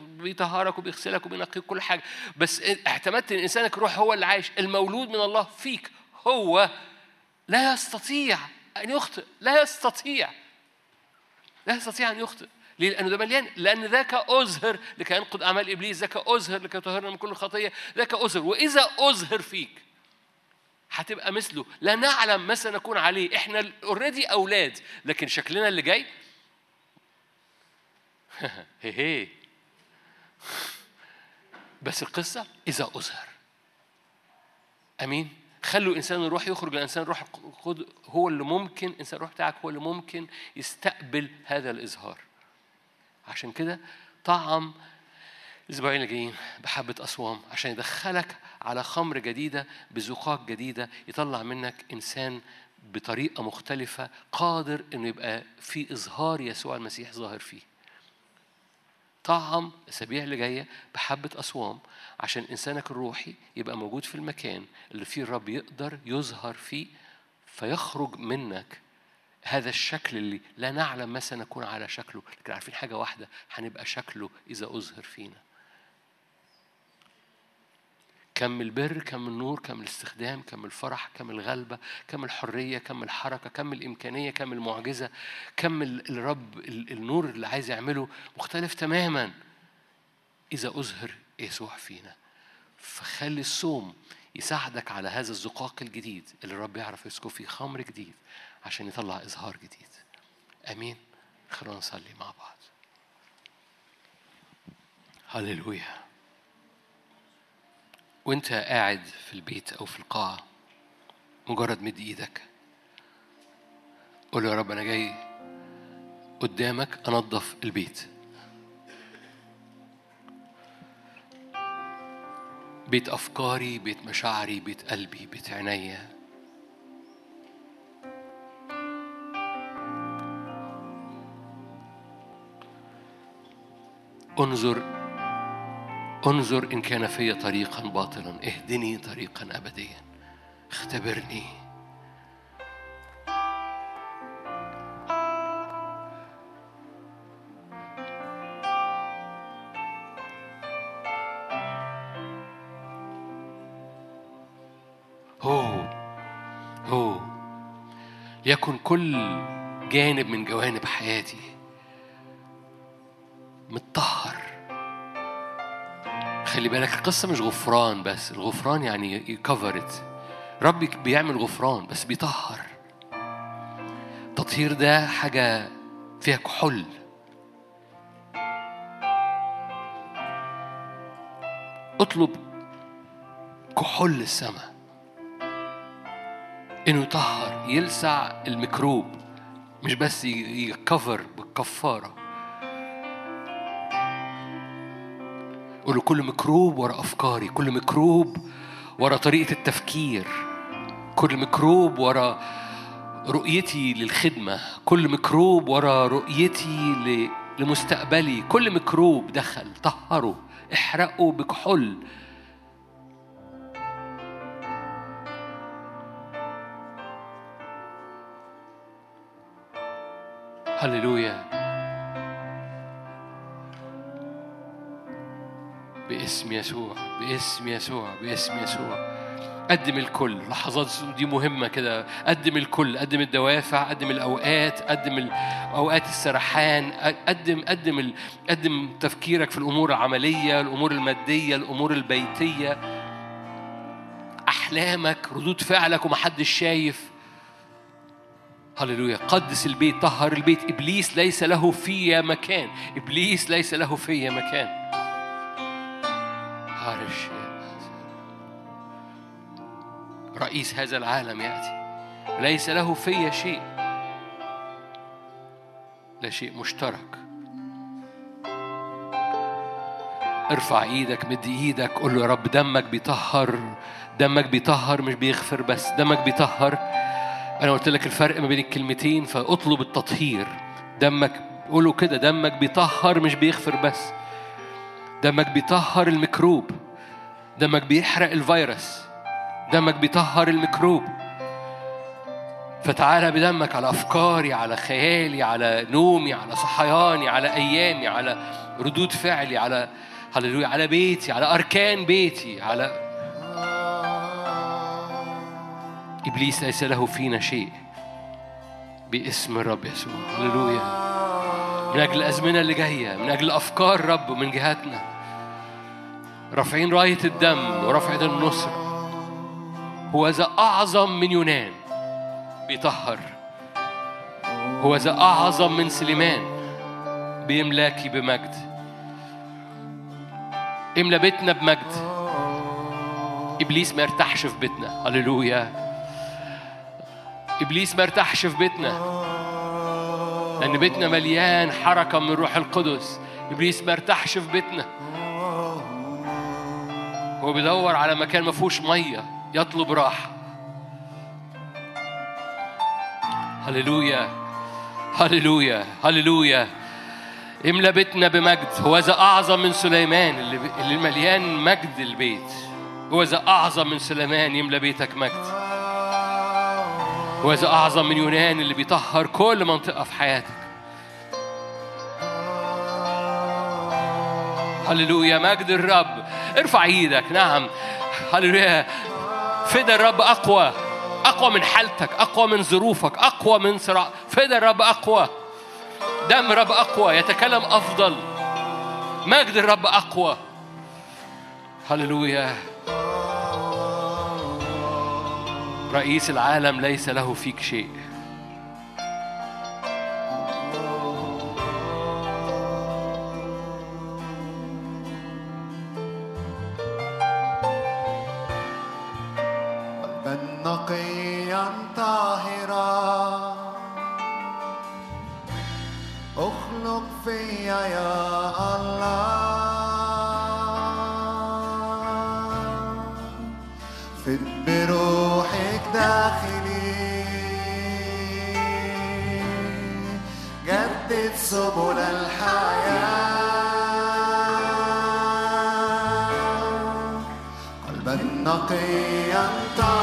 بيطهرك وبيغسلك وبينقيك كل حاجة بس اعتمدت ان انسانك الروح هو اللي عايش المولود من الله فيك هو لا يستطيع أن يخطئ لا يستطيع لا يستطيع أن يخطئ. ليه؟ لأنه ده مليان لأن ذاك أزهر لكي ينقض أعمال إبليس ذاك أزهر لكي يطهرنا من كل خطية ذاك أزهر. وإذا أزهر فيك هتبقى مثله. لا نعلم ما سنكون عليه. إحنا اوريدي أولاد لكن شكلنا اللي جاي؟ هي بس القصة إذا أظهر أمين؟ خلوا إنسان الروح يخرج الإنسان الروح هو اللي ممكن إنسان الروح بتاعك هو اللي ممكن يستقبل هذا الإظهار عشان كده طعم الأسبوعين اللي جايين بحبة أصوام عشان يدخلك على خمر جديدة بذوقات جديدة يطلع منك إنسان بطريقة مختلفة قادر إنه يبقى في إظهار يسوع المسيح ظاهر فيه. طعم الأسابيع اللي جاية بحبة أصوام عشان إنسانك الروحي يبقى موجود في المكان اللي فيه الرب يقدر يظهر فيه فيخرج منك هذا الشكل اللي لا نعلم ما سنكون على شكله لكن عارفين حاجة واحدة هنبقى شكله إذا أظهر فينا. كم البر كم النور كم الاستخدام كم الفرح كم الغلبة كم الحرية كم الحركة كم الإمكانية كم المعجزة كم الرب النور اللي عايز يعمله مختلف تماما. إذا أظهر يسوع فينا. فخلي الصوم يساعدك على هذا الزقاق الجديد اللي الرب يعرف يسكب فيه خمر جديد. عشان يطلع إظهار جديد. أمين. خلونا نصلي مع بعض. هللويا. وانت قاعد في البيت أو في القاعة مجرد مد إيدك قول يا رب أنا جاي قدامك أنظف البيت. بيت أفكاري بيت مشاعري بيت قلبي بيت عينيا. انظر انظر إن كان في طريقا باطلا. اهدني طريقا أبديا. اختبرني. هو هو يكن كل جانب من جوانب حياتي متطهر. خلي بالك القصة مش غفران بس الغفران يعني يكفرت ربي بيعمل غفران بس بيطهر. التطهير ده حاجة فيها كحول. اطلب كحول السماء إنه يطهر يلسع الميكروب مش بس يكفر بالكفارة. قولوا كل ميكروب ورا أفكاري كل ميكروب ورا طريقة التفكير كل ميكروب ورا رؤيتي للخدمة كل ميكروب ورا رؤيتي لمستقبلي كل ميكروب دخل طهره احرقه بكحول. هللويا. باسم يسوع باسم يسوع باسم يسوع. قدم الكل. لحظات دي مهمة كده. قدم الكل. قدم الدوافع قدم الأوقات قدم أوقات السرحان. قدم قدم. قدم تفكيرك في الأمور العملية الأمور المادية الأمور البيتية. أحلامك ردود فعلك ومحدش شايف. هللويا. قدس البيت طهر البيت. إبليس ليس له في مكان. إبليس ليس له في مكان. رئيس هذا العالم يأتي. ليس له في شيء. لا شيء مشترك. ارفع إيدك مد إيدك قول له يا رب دمك بيطهر. دمك بيطهر مش بيغفر بس. دمك بيطهر. أنا قلت لك الفرق ما بين الكلمتين فاطلب التطهير. دمك قوله كده دمك بيطهر مش بيغفر بس. دمك بيطهر الميكروب. دمك بيحرق الفيروس. دمك بيطهر الميكروب. فتعالى بدمك على أفكاري على خيالي على نومي على صحياني على أيامي على ردود فعلي على هللويا على بيتي على أركان بيتي على إبليس ليس له فينا شيء باسم الرب يسوع. هللويا. من أجل الأزمنة اللي جاية. من أجل أفكار رب من جهاتنا. رافعين راية الدم ورفعة النصر. هو ذا أعظم من يونان. بيطهر. هو ذا أعظم من سليمان. بيملاكي بمجد. املى بيتنا بمجد. إبليس ما يرتاحش في بيتنا. هللويا. إبليس ما يرتاحش في بيتنا. ان بيتنا مليان حركة من روح القدس. إبليس ما ارتاحش في بيتنا. هو بيدور على مكان ما فيهوش مية يطلب راحة. هللويا هللويا هللويا. املى بيتنا بمجد. هو ذا أعظم من سليمان اللي, اللي مليان مجد البيت. هو ذا أعظم من سليمان يملى بيتك مجد. هو ذا أعظم من يونان اللي بيطهر كل منطقة في حياتك. هللويا مجد الرب. ارفع إيدك. نعم. هللويا. فدا الرب أقوى. أقوى من حالتك. أقوى من ظروفك. أقوى من صراع. فدا الرب أقوى. دم رب أقوى. يتكلم أفضل. مجد الرب أقوى. هللويا. رئيس العالم ليس له فيك شيء. اخلق فيا يا الله. فد بروحك داخلي. جدد سبل الحياة. قلبا نقيا طاهرا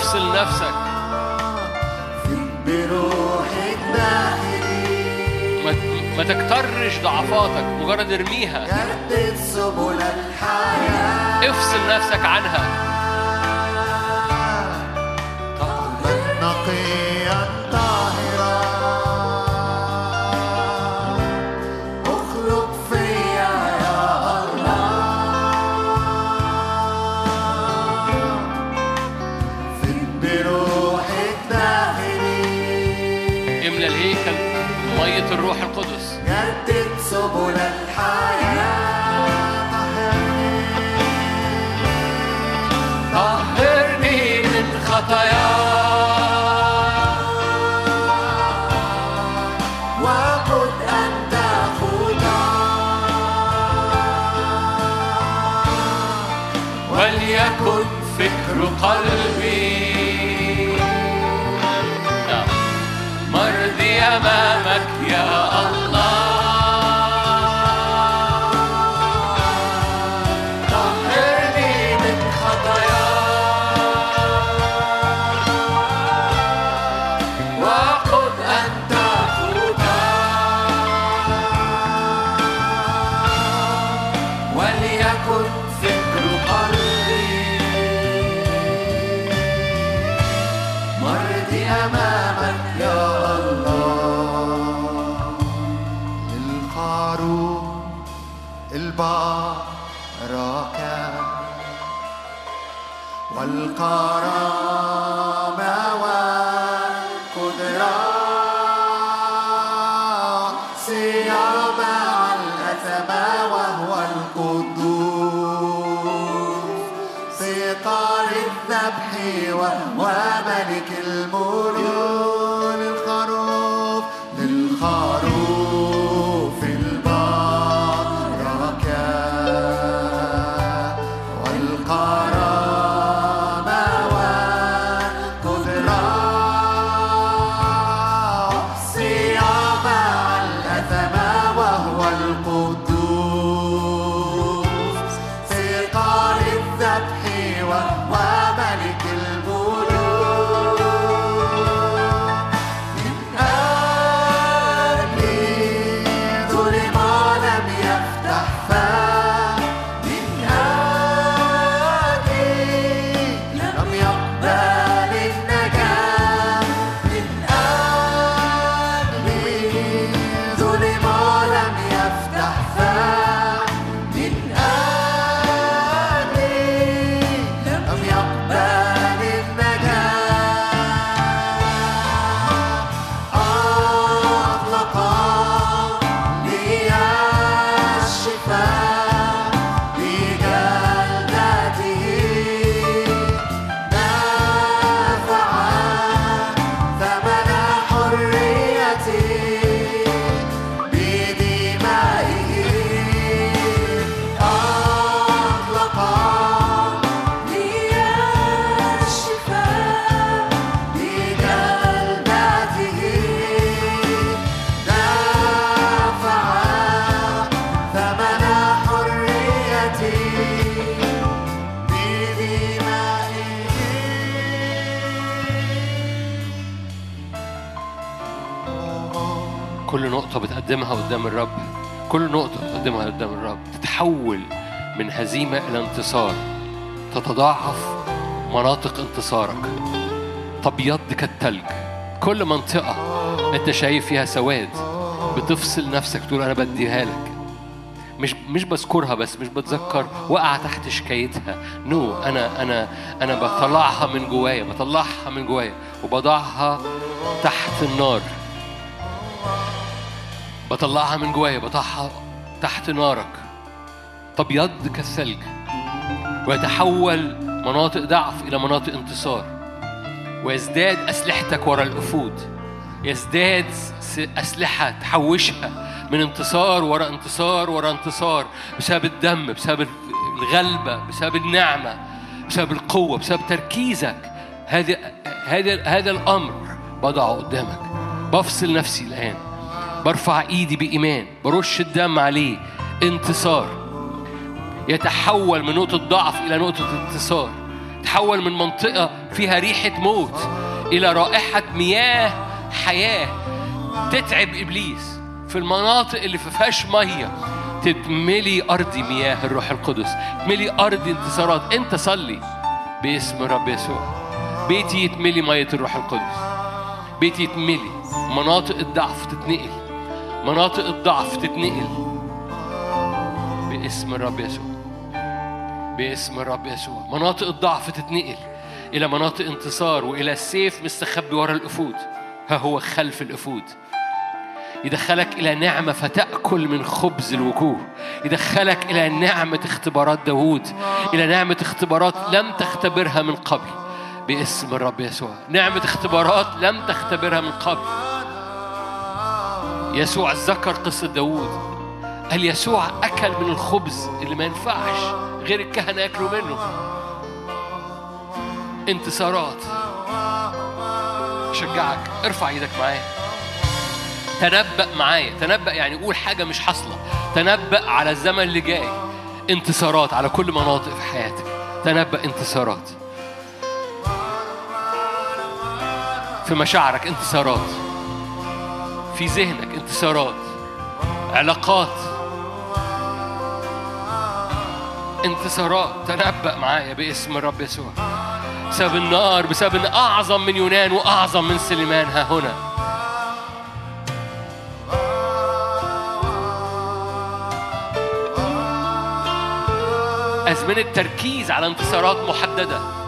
افصل نفسك. ما تكترش ضعفاتك مجرد ارميها. افصل نفسك عنها. انتصار. تتضاعف مناطق انتصارك. تبيض كالتلج. كل منطقة أنت شايف فيها سواد بتفصل نفسك تقول أنا بديها لك. مش مش بذكرها بس مش بتذكر وقع تحت شكايتها. نو no, أنا أنا أنا بطلعها من جوايا بطلعها من جوايا وبضعها تحت النار. بطلعها من جوايا بضعها تحت نارك. تبيض كالثلج. ويتحول مناطق ضعف إلى مناطق انتصار. ويزداد أسلحتك ورا الأفود. يزداد أسلحة تحوشها من انتصار ورا انتصار ورا انتصار بسبب الدم بسبب الغلبة بسبب النعمة بسبب القوة بسبب تركيزك. هذا هذا هذا الأمر بضعه قدامك. بفصل نفسي الآن. برفع إيدي بإيمان. برش الدم عليه. انتصار. يتحول من نقطة ضعف إلى نقطة انتصار. تحول من منطقة فيها ريحة موت إلى رائحة مياه حياة. تتعب إبليس. في المناطق اللي فيهاش مية تتملي أرضي مياه الروح القدس. تملي أرضي انتصارات. أنت صلي باسم رب يسوع. بيتي يتملي مية الروح القدس. بيتي يتملي. مناطق الضعف تتنقل. مناطق الضعف تتنقل. باسم الرب يسوع. باسم الرب يسوع. مناطق الضعف تتنقل إلى مناطق انتصار وإلى السيف مستخبي ورا الأفود. ها هو خلف الأفود. يدخلك إلى نعمة فتأكل من خبز الوجوه. يدخلك إلى نعمة اختبارات داوود. إلى نعمة اختبارات لم تختبرها من قبل. باسم الرب يسوع. نعمة اختبارات لم تختبرها من قبل. يسوع ذكر قصة داوود. قال يسوع أكل من الخبز اللي ما ينفعش غير الكهنة ياكلوا منه؟ انتصارات. شجعك ارفع إيدك معايا. تنبأ معايا. تنبأ يعني قول حاجة مش حاصلة. تنبأ على الزمن اللي جاي. انتصارات على كل مناطق في حياتك. تنبأ انتصارات. في مشاعرك انتصارات. في ذهنك انتصارات. علاقات. انتصارات تنبأ معايا باسم الرب يسوع. بسبب النار بسبب إن أعظم من يونان وأعظم من سليمان. ها هنا. أزمنة تركيز على انتصارات محددة.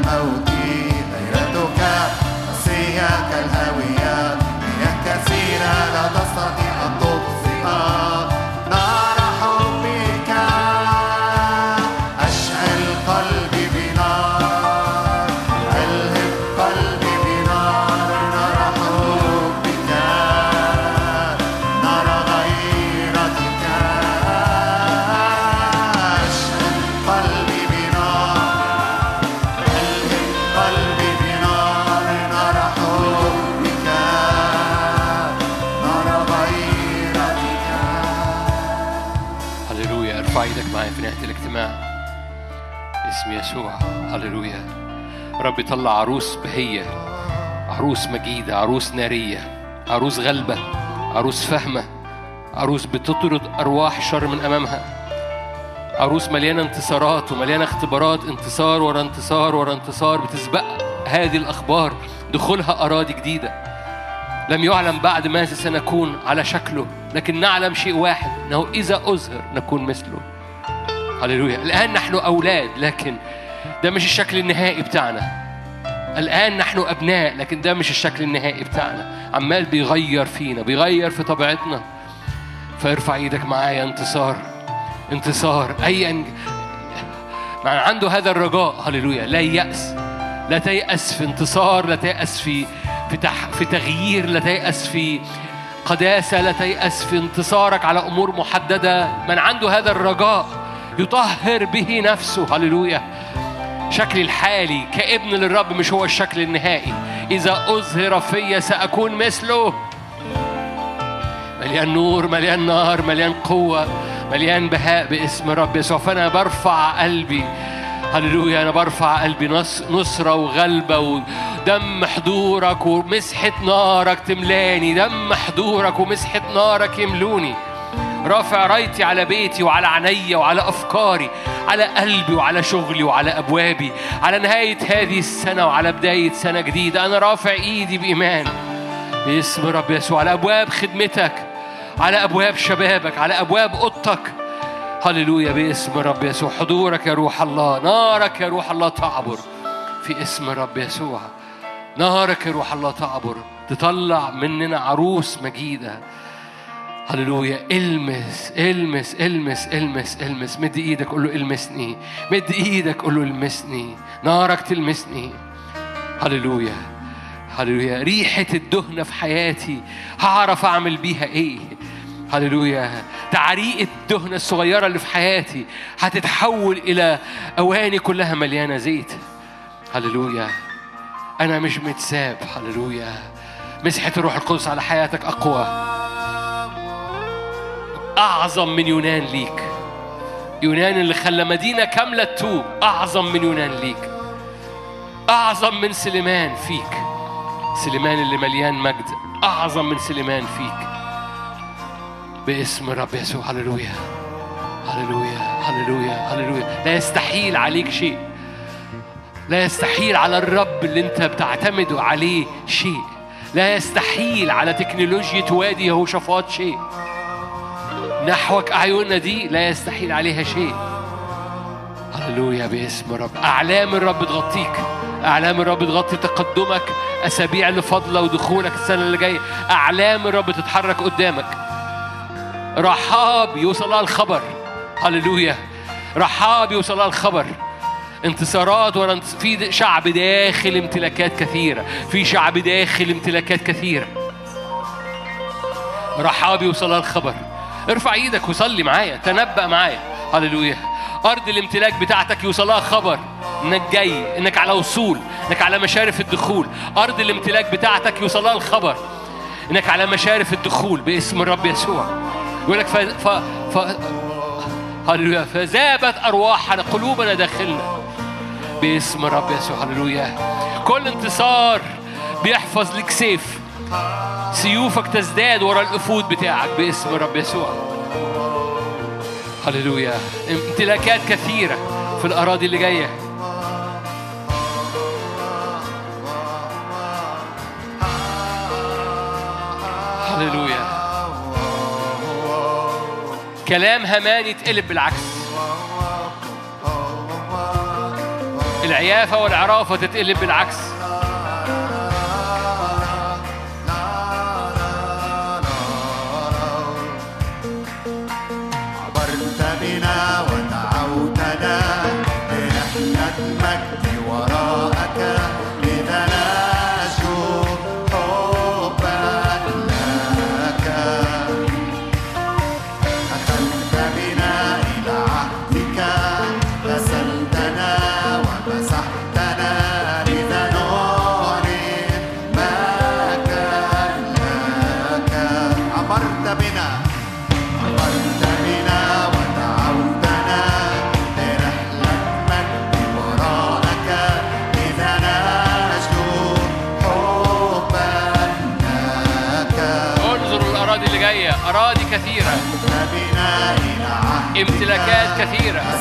قوي رب يطلع عروس بهية عروس مجيدة عروس نارية عروس غلبة عروس فهمة عروس بتطرد أرواح شر من أمامها. عروس مليانة انتصارات ومليانة اختبارات انتصار ورا انتصار ورا انتصار بتسبق هذه الأخبار دخولها أراضي جديدة. لم يعلم بعد ماذا سنكون على شكله لكن نعلم شيء واحد إنه إذا اظهر نكون مثله. هللويا. الآن نحن أولاد لكن ده مش الشكل النهائي بتاعنا. الآن نحن أبناء لكن ده مش الشكل النهائي بتاعنا. عمال بيغير فينا بيغير في طبيعتنا. فارفع إيدك معايا انتصار انتصار. ايا مع عنده هذا الرجاء هللويا. لا يأس لا تيأس في انتصار لا تيأس في في تح في تغيير لا تيأس في قداسة لا تيأس في انتصارك على أمور محددة. من عنده هذا الرجاء يطهر به نفسه هللويا. شكلي الحالي كابن للرب مش هو الشكل النهائي. إذا أظهر في سأكون مثله. مليان نور مليان نار مليان قوة مليان بهاء باسم رب يسوع فأنا برفع قلبي. هللويا أنا برفع قلبي. نص نصرة وغلبة ودم حضورك ومسحة نارك تملاني. دم حضورك ومسحة نارك يملوني. رافع رايتي على بيتي وعلى عيني وعلى أفكاري على قلبي وعلى شغلي وعلى أبوابي على نهاية هذه السنة وعلى بداية سنة جديدة. أنا رافع إيدي بإيمان. باسم رب يسوع. على أبواب خدمتك على أبواب شبابك على أبواب أوضتك. هللويا. باسم رب يسوع. حضورك يا روح الله. نارك يا روح الله تعبر. في اسم رب يسوع. نارك يا روح الله تعبر. تطلع مننا عروس مجيدة. هللويا المس المس المس المس المس مد إيدك قول له المسني مد إيدك قول له المسني نارك تلمسني هللويا هللويا ريحة الدهنة في حياتي هعرف أعمل بيها إيه هللويا تعريق الدهنة الصغيرة اللي في حياتي هتتحول إلى أواني كلها مليانة زيت هللويا أنا مش متساب هللويا مسحة الروح القدس على حياتك أقوى أعظم من يونان ليك. يونان اللي خلى مدينة كاملة تتوب. أعظم من يونان ليك. أعظم من سليمان فيك. سليمان اللي مليان مجد. أعظم من سليمان فيك. باسم رب يسوع. هللويا. هللويا. هللويا. هللويا. لا يستحيل عليك شيء. لا يستحيل على الرب اللي انت بتعتمد عليه شيء. لا يستحيل على تكنولوجيا وادي يهوشافاط شيء. نحوك أعيننا دي لا يستحيل عليها شيء. هللويا باسم رب أعلام الرب تغطيك. أعلام الرب تغطي تقدمك. أسابيع فاضلة ودخولك السنة اللي جاية. أعلام الرب تتحرك قدامك. رحاب يوصلها الخبر. هللويا. رحاب يوصلها الخبر. انتصارات انتص- في شعب داخل امتلاكات كثيرة. في شعب داخل امتلاكات كثيرة. رحاب يوصلها الخبر. ارفع إيدك وصلي معايا تنبأ معايا. هللويا. أرض الامتلاك بتاعتك يوصلها خبر إنك جاي إنك على وصول إنك على مشارف الدخول. أرض الامتلاك بتاعتك يوصلها الخبر إنك على مشارف الدخول باسم الرب يسوع. يقول لك ف... ف... ف... هللويا. فذابت أرواحنا قلوبنا داخلنا باسم الرب يسوع. هللويا. كل انتصار بيحفظ لك سيف. سيوفك تزداد ورا الأفود بتاعك باسم الرب يسوع. هللويا. امتلاكات كثيرة في الأراضي اللي جاية. هللويا. كلام همان يتقلب بالعكس. العيافة والعرافة تتقلب بالعكس. كثيرة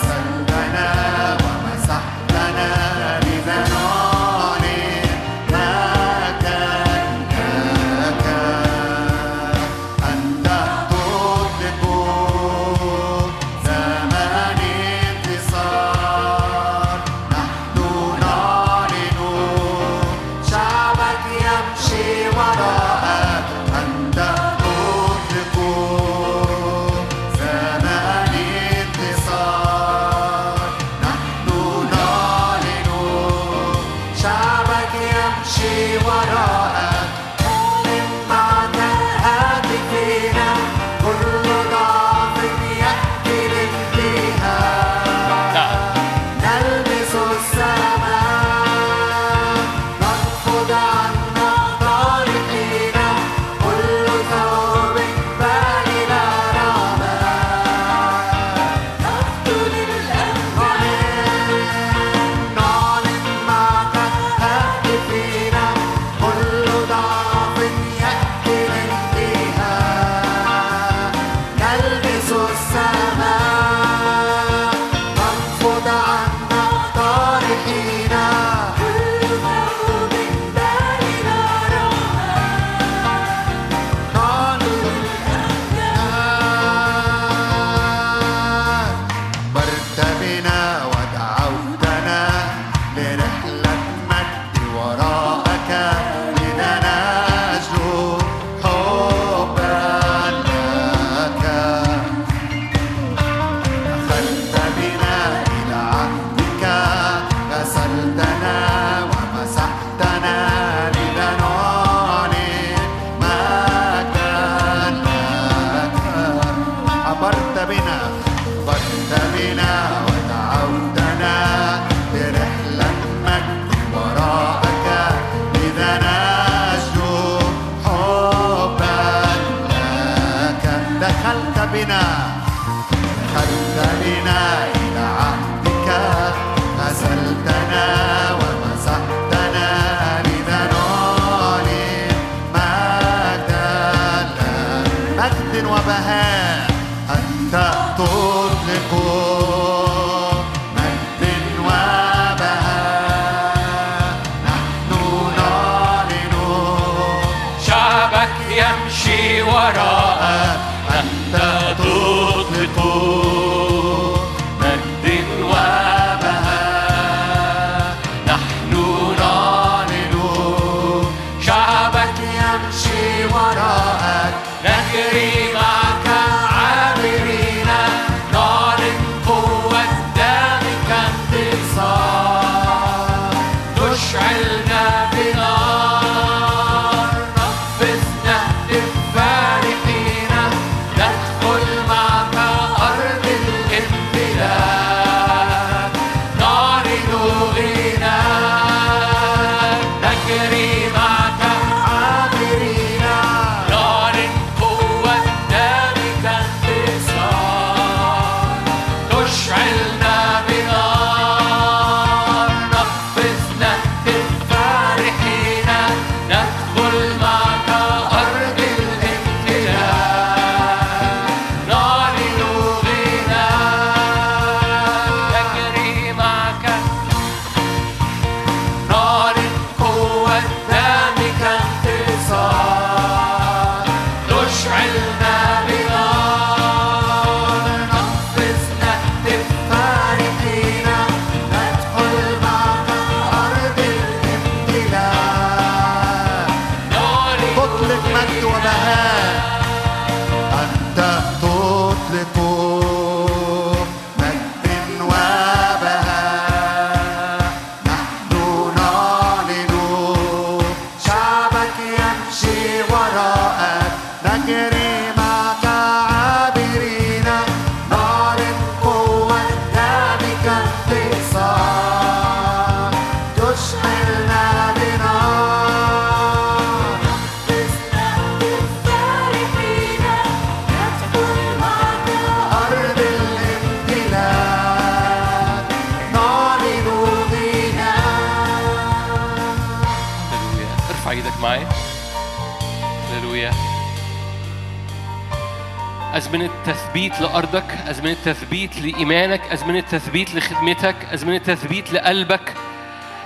أزمنة تثبيت لأرضك أزمنة تثبيت لإيمانك أزمنة تثبيت لخدمتك أزمنة تثبيت لقلبك.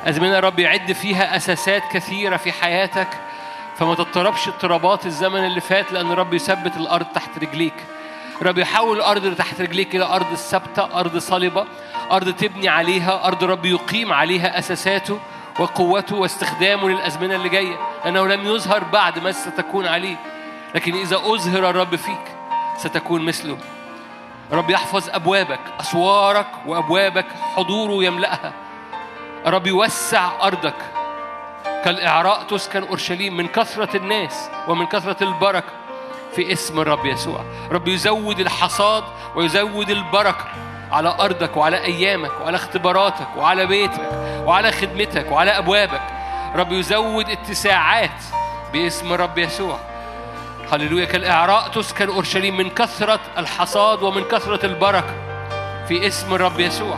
أزمنة رب يعد فيها أساسات كثيرة في حياتك فما تضطربش اضطرابات الزمن اللي فات لأن رب يثبت الأرض تحت رجليك. رب يحول الأرض اللي تحت رجليك إلى أرض ثابتة أرض صلبة أرض تبني عليها أرض رب يقيم عليها أساساته وقوته واستخدامه للأزمنة اللي جاية. لأنه لم يظهر بعد ما ستكون عليه لكن إذا أظهر الرب فيك ستكون مثله. رب يحفظ أبوابك أسوارك وأبوابك حضوره يملأها. رب يوسع أرضك. كالإعراء تسكن أورشليم من كثرة الناس ومن كثرة البركة. في اسم الرب يسوع. رب يزود الحصاد ويزود البركة على أرضك وعلى أيامك وعلى اختباراتك وعلى بيتك وعلى خدمتك وعلى أبوابك. رب يزود اتساعات باسم الرب يسوع. هللويا كالإعراء تسكن أورشليم من كثرة الحصاد ومن كثرة البركة. في اسم الرب يسوع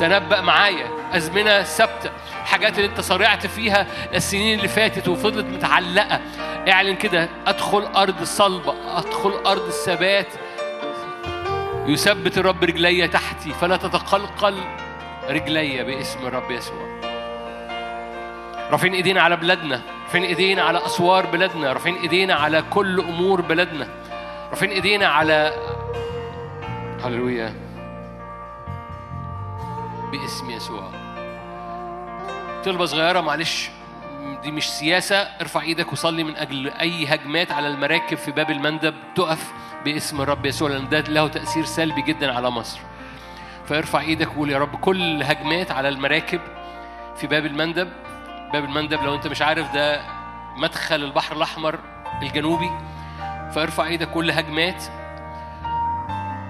تنبأ معايا أزمنة ثابتة الحاجات اللي أنت صرعت فيها السنين اللي فاتت وفضلت متعلقة. اعلن كده أدخل أرض صلبة أدخل أرض الثبات. يثبت الرب رجلي تحتي فلا تتقلقل رجلي باسم الرب يسوع. رافعين ايدينا على بلادنا. رافعين إيدينا على أسوار بلادنا رافعين إيدينا على كل أمور بلادنا رافعين إيدينا على هللويا. باسم يسوع. طلبة صغيرة معلش دي مش سياسة. ارفع إيدك وصلي من أجل أي هجمات على المراكب في باب المندب. تقف باسم الرب يسوع لأن ده له تأثير سلبي جدا على مصر. فارفع إيدك وقول يا رب كل هجمات على المراكب في باب المندب باب المندب لو انت مش عارف ده مدخل البحر الأحمر الجنوبي فارفع إيدك كل هجمات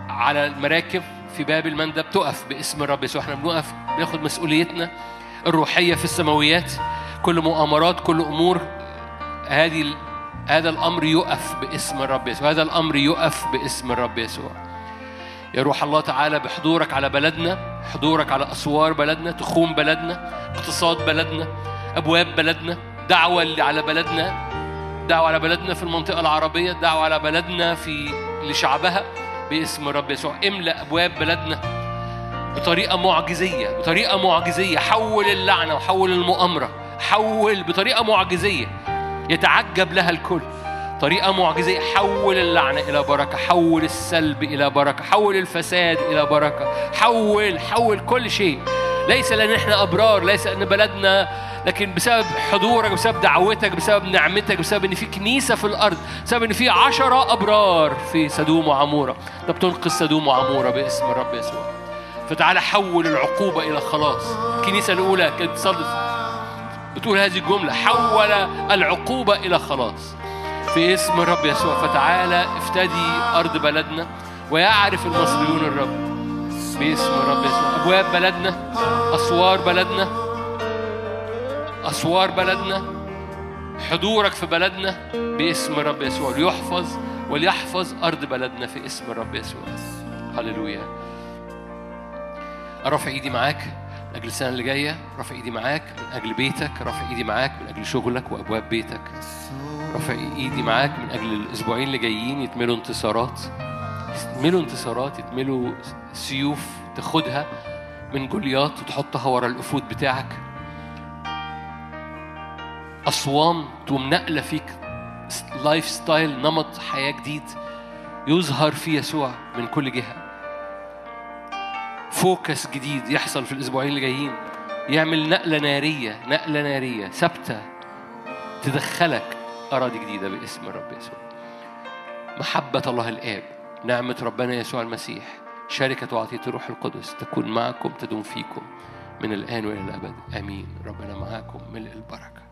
على المراكب في باب المندب. تقف باسم الرب يسوع. إحنا بنقف بناخد مسؤوليتنا الروحية في السماويات. كل مؤامرات كل أمور هذه هذا الأمر يقف باسم الرب يسوع. هذا الأمر يقف باسم الرب يسوع. يا روح الله تعالى بحضورك على بلدنا حضورك على أسوار بلدنا تخوم بلدنا اقتصاد بلدنا. أبواب بلدنا دعوة اللي على بلدنا دعوة على بلدنا في المنطقة العربية دعوة على بلدنا في لشعبها باسم الرب يسوع. املأ أبواب بلدنا بطريقة معجزية بطريقة معجزية. حول اللعنة وحول المؤامرة حول بطريقة معجزية. يتعجب لها الكل. طريقة معجزية. حول اللعنة إلى بركة حول السلب إلى بركة حول الفساد إلى بركة. حول حول كل شيء. ليس لأن إحنا أبرار ليس أن بلدنا لكن بسبب حضورك بسبب دعوتك بسبب نعمتك بسبب إن في كنيسة في الأرض بسبب إن في عشرة أبرار في سدوم وعمورة. ده بتنقذ سدوم وعمورة باسم الرب يسوع. فتعالى حول العقوبة إلى خلاص. الكنيسة الأولى كانت تصلي بتقول هذه الجملة حول العقوبة إلى خلاص. في اسم الرب يسوع فتعالى افتدي أرض بلدنا ويعرف المصريون الرب باسم الرب يسوع. أبواب بلدنا أسوار بلدنا أسوار بلدنا حضورك في بلدنا باسم الرب يسوع ليحفظ وليحفظ أرض بلدنا في اسم الرب يسوع. هللويا. رافع إيدي معاك من أجل السنة اللي جاية رافع إيدي معاك من أجل بيتك رافع إيدي معاك من أجل شغلك وأبواب بيتك. رافع إيدي معاك من أجل الأسبوعين اللي جايين يتملوا انتصارات يتملوا انتصارات يتملوا سيوف تاخدها من جوليات وتحطها ورا الإيفود بتاعك. أصوام تقوم نقلة فيك lifestyle نمط حياة جديد يظهر في يسوع من كل جهة. فوكس جديد يحصل في الأسبوعين اللي جايين. يعمل نقلة نارية نقلة نارية ثابتة تدخلك أراضي جديدة باسم الرب يسوع. محبة الله الآب نعمة ربنا يسوع المسيح شركة وعطية الروح القدس تكون معكم تدوم فيكم من الآن وإلى الأبد. آمين. ربنا معاكم ملء البركة.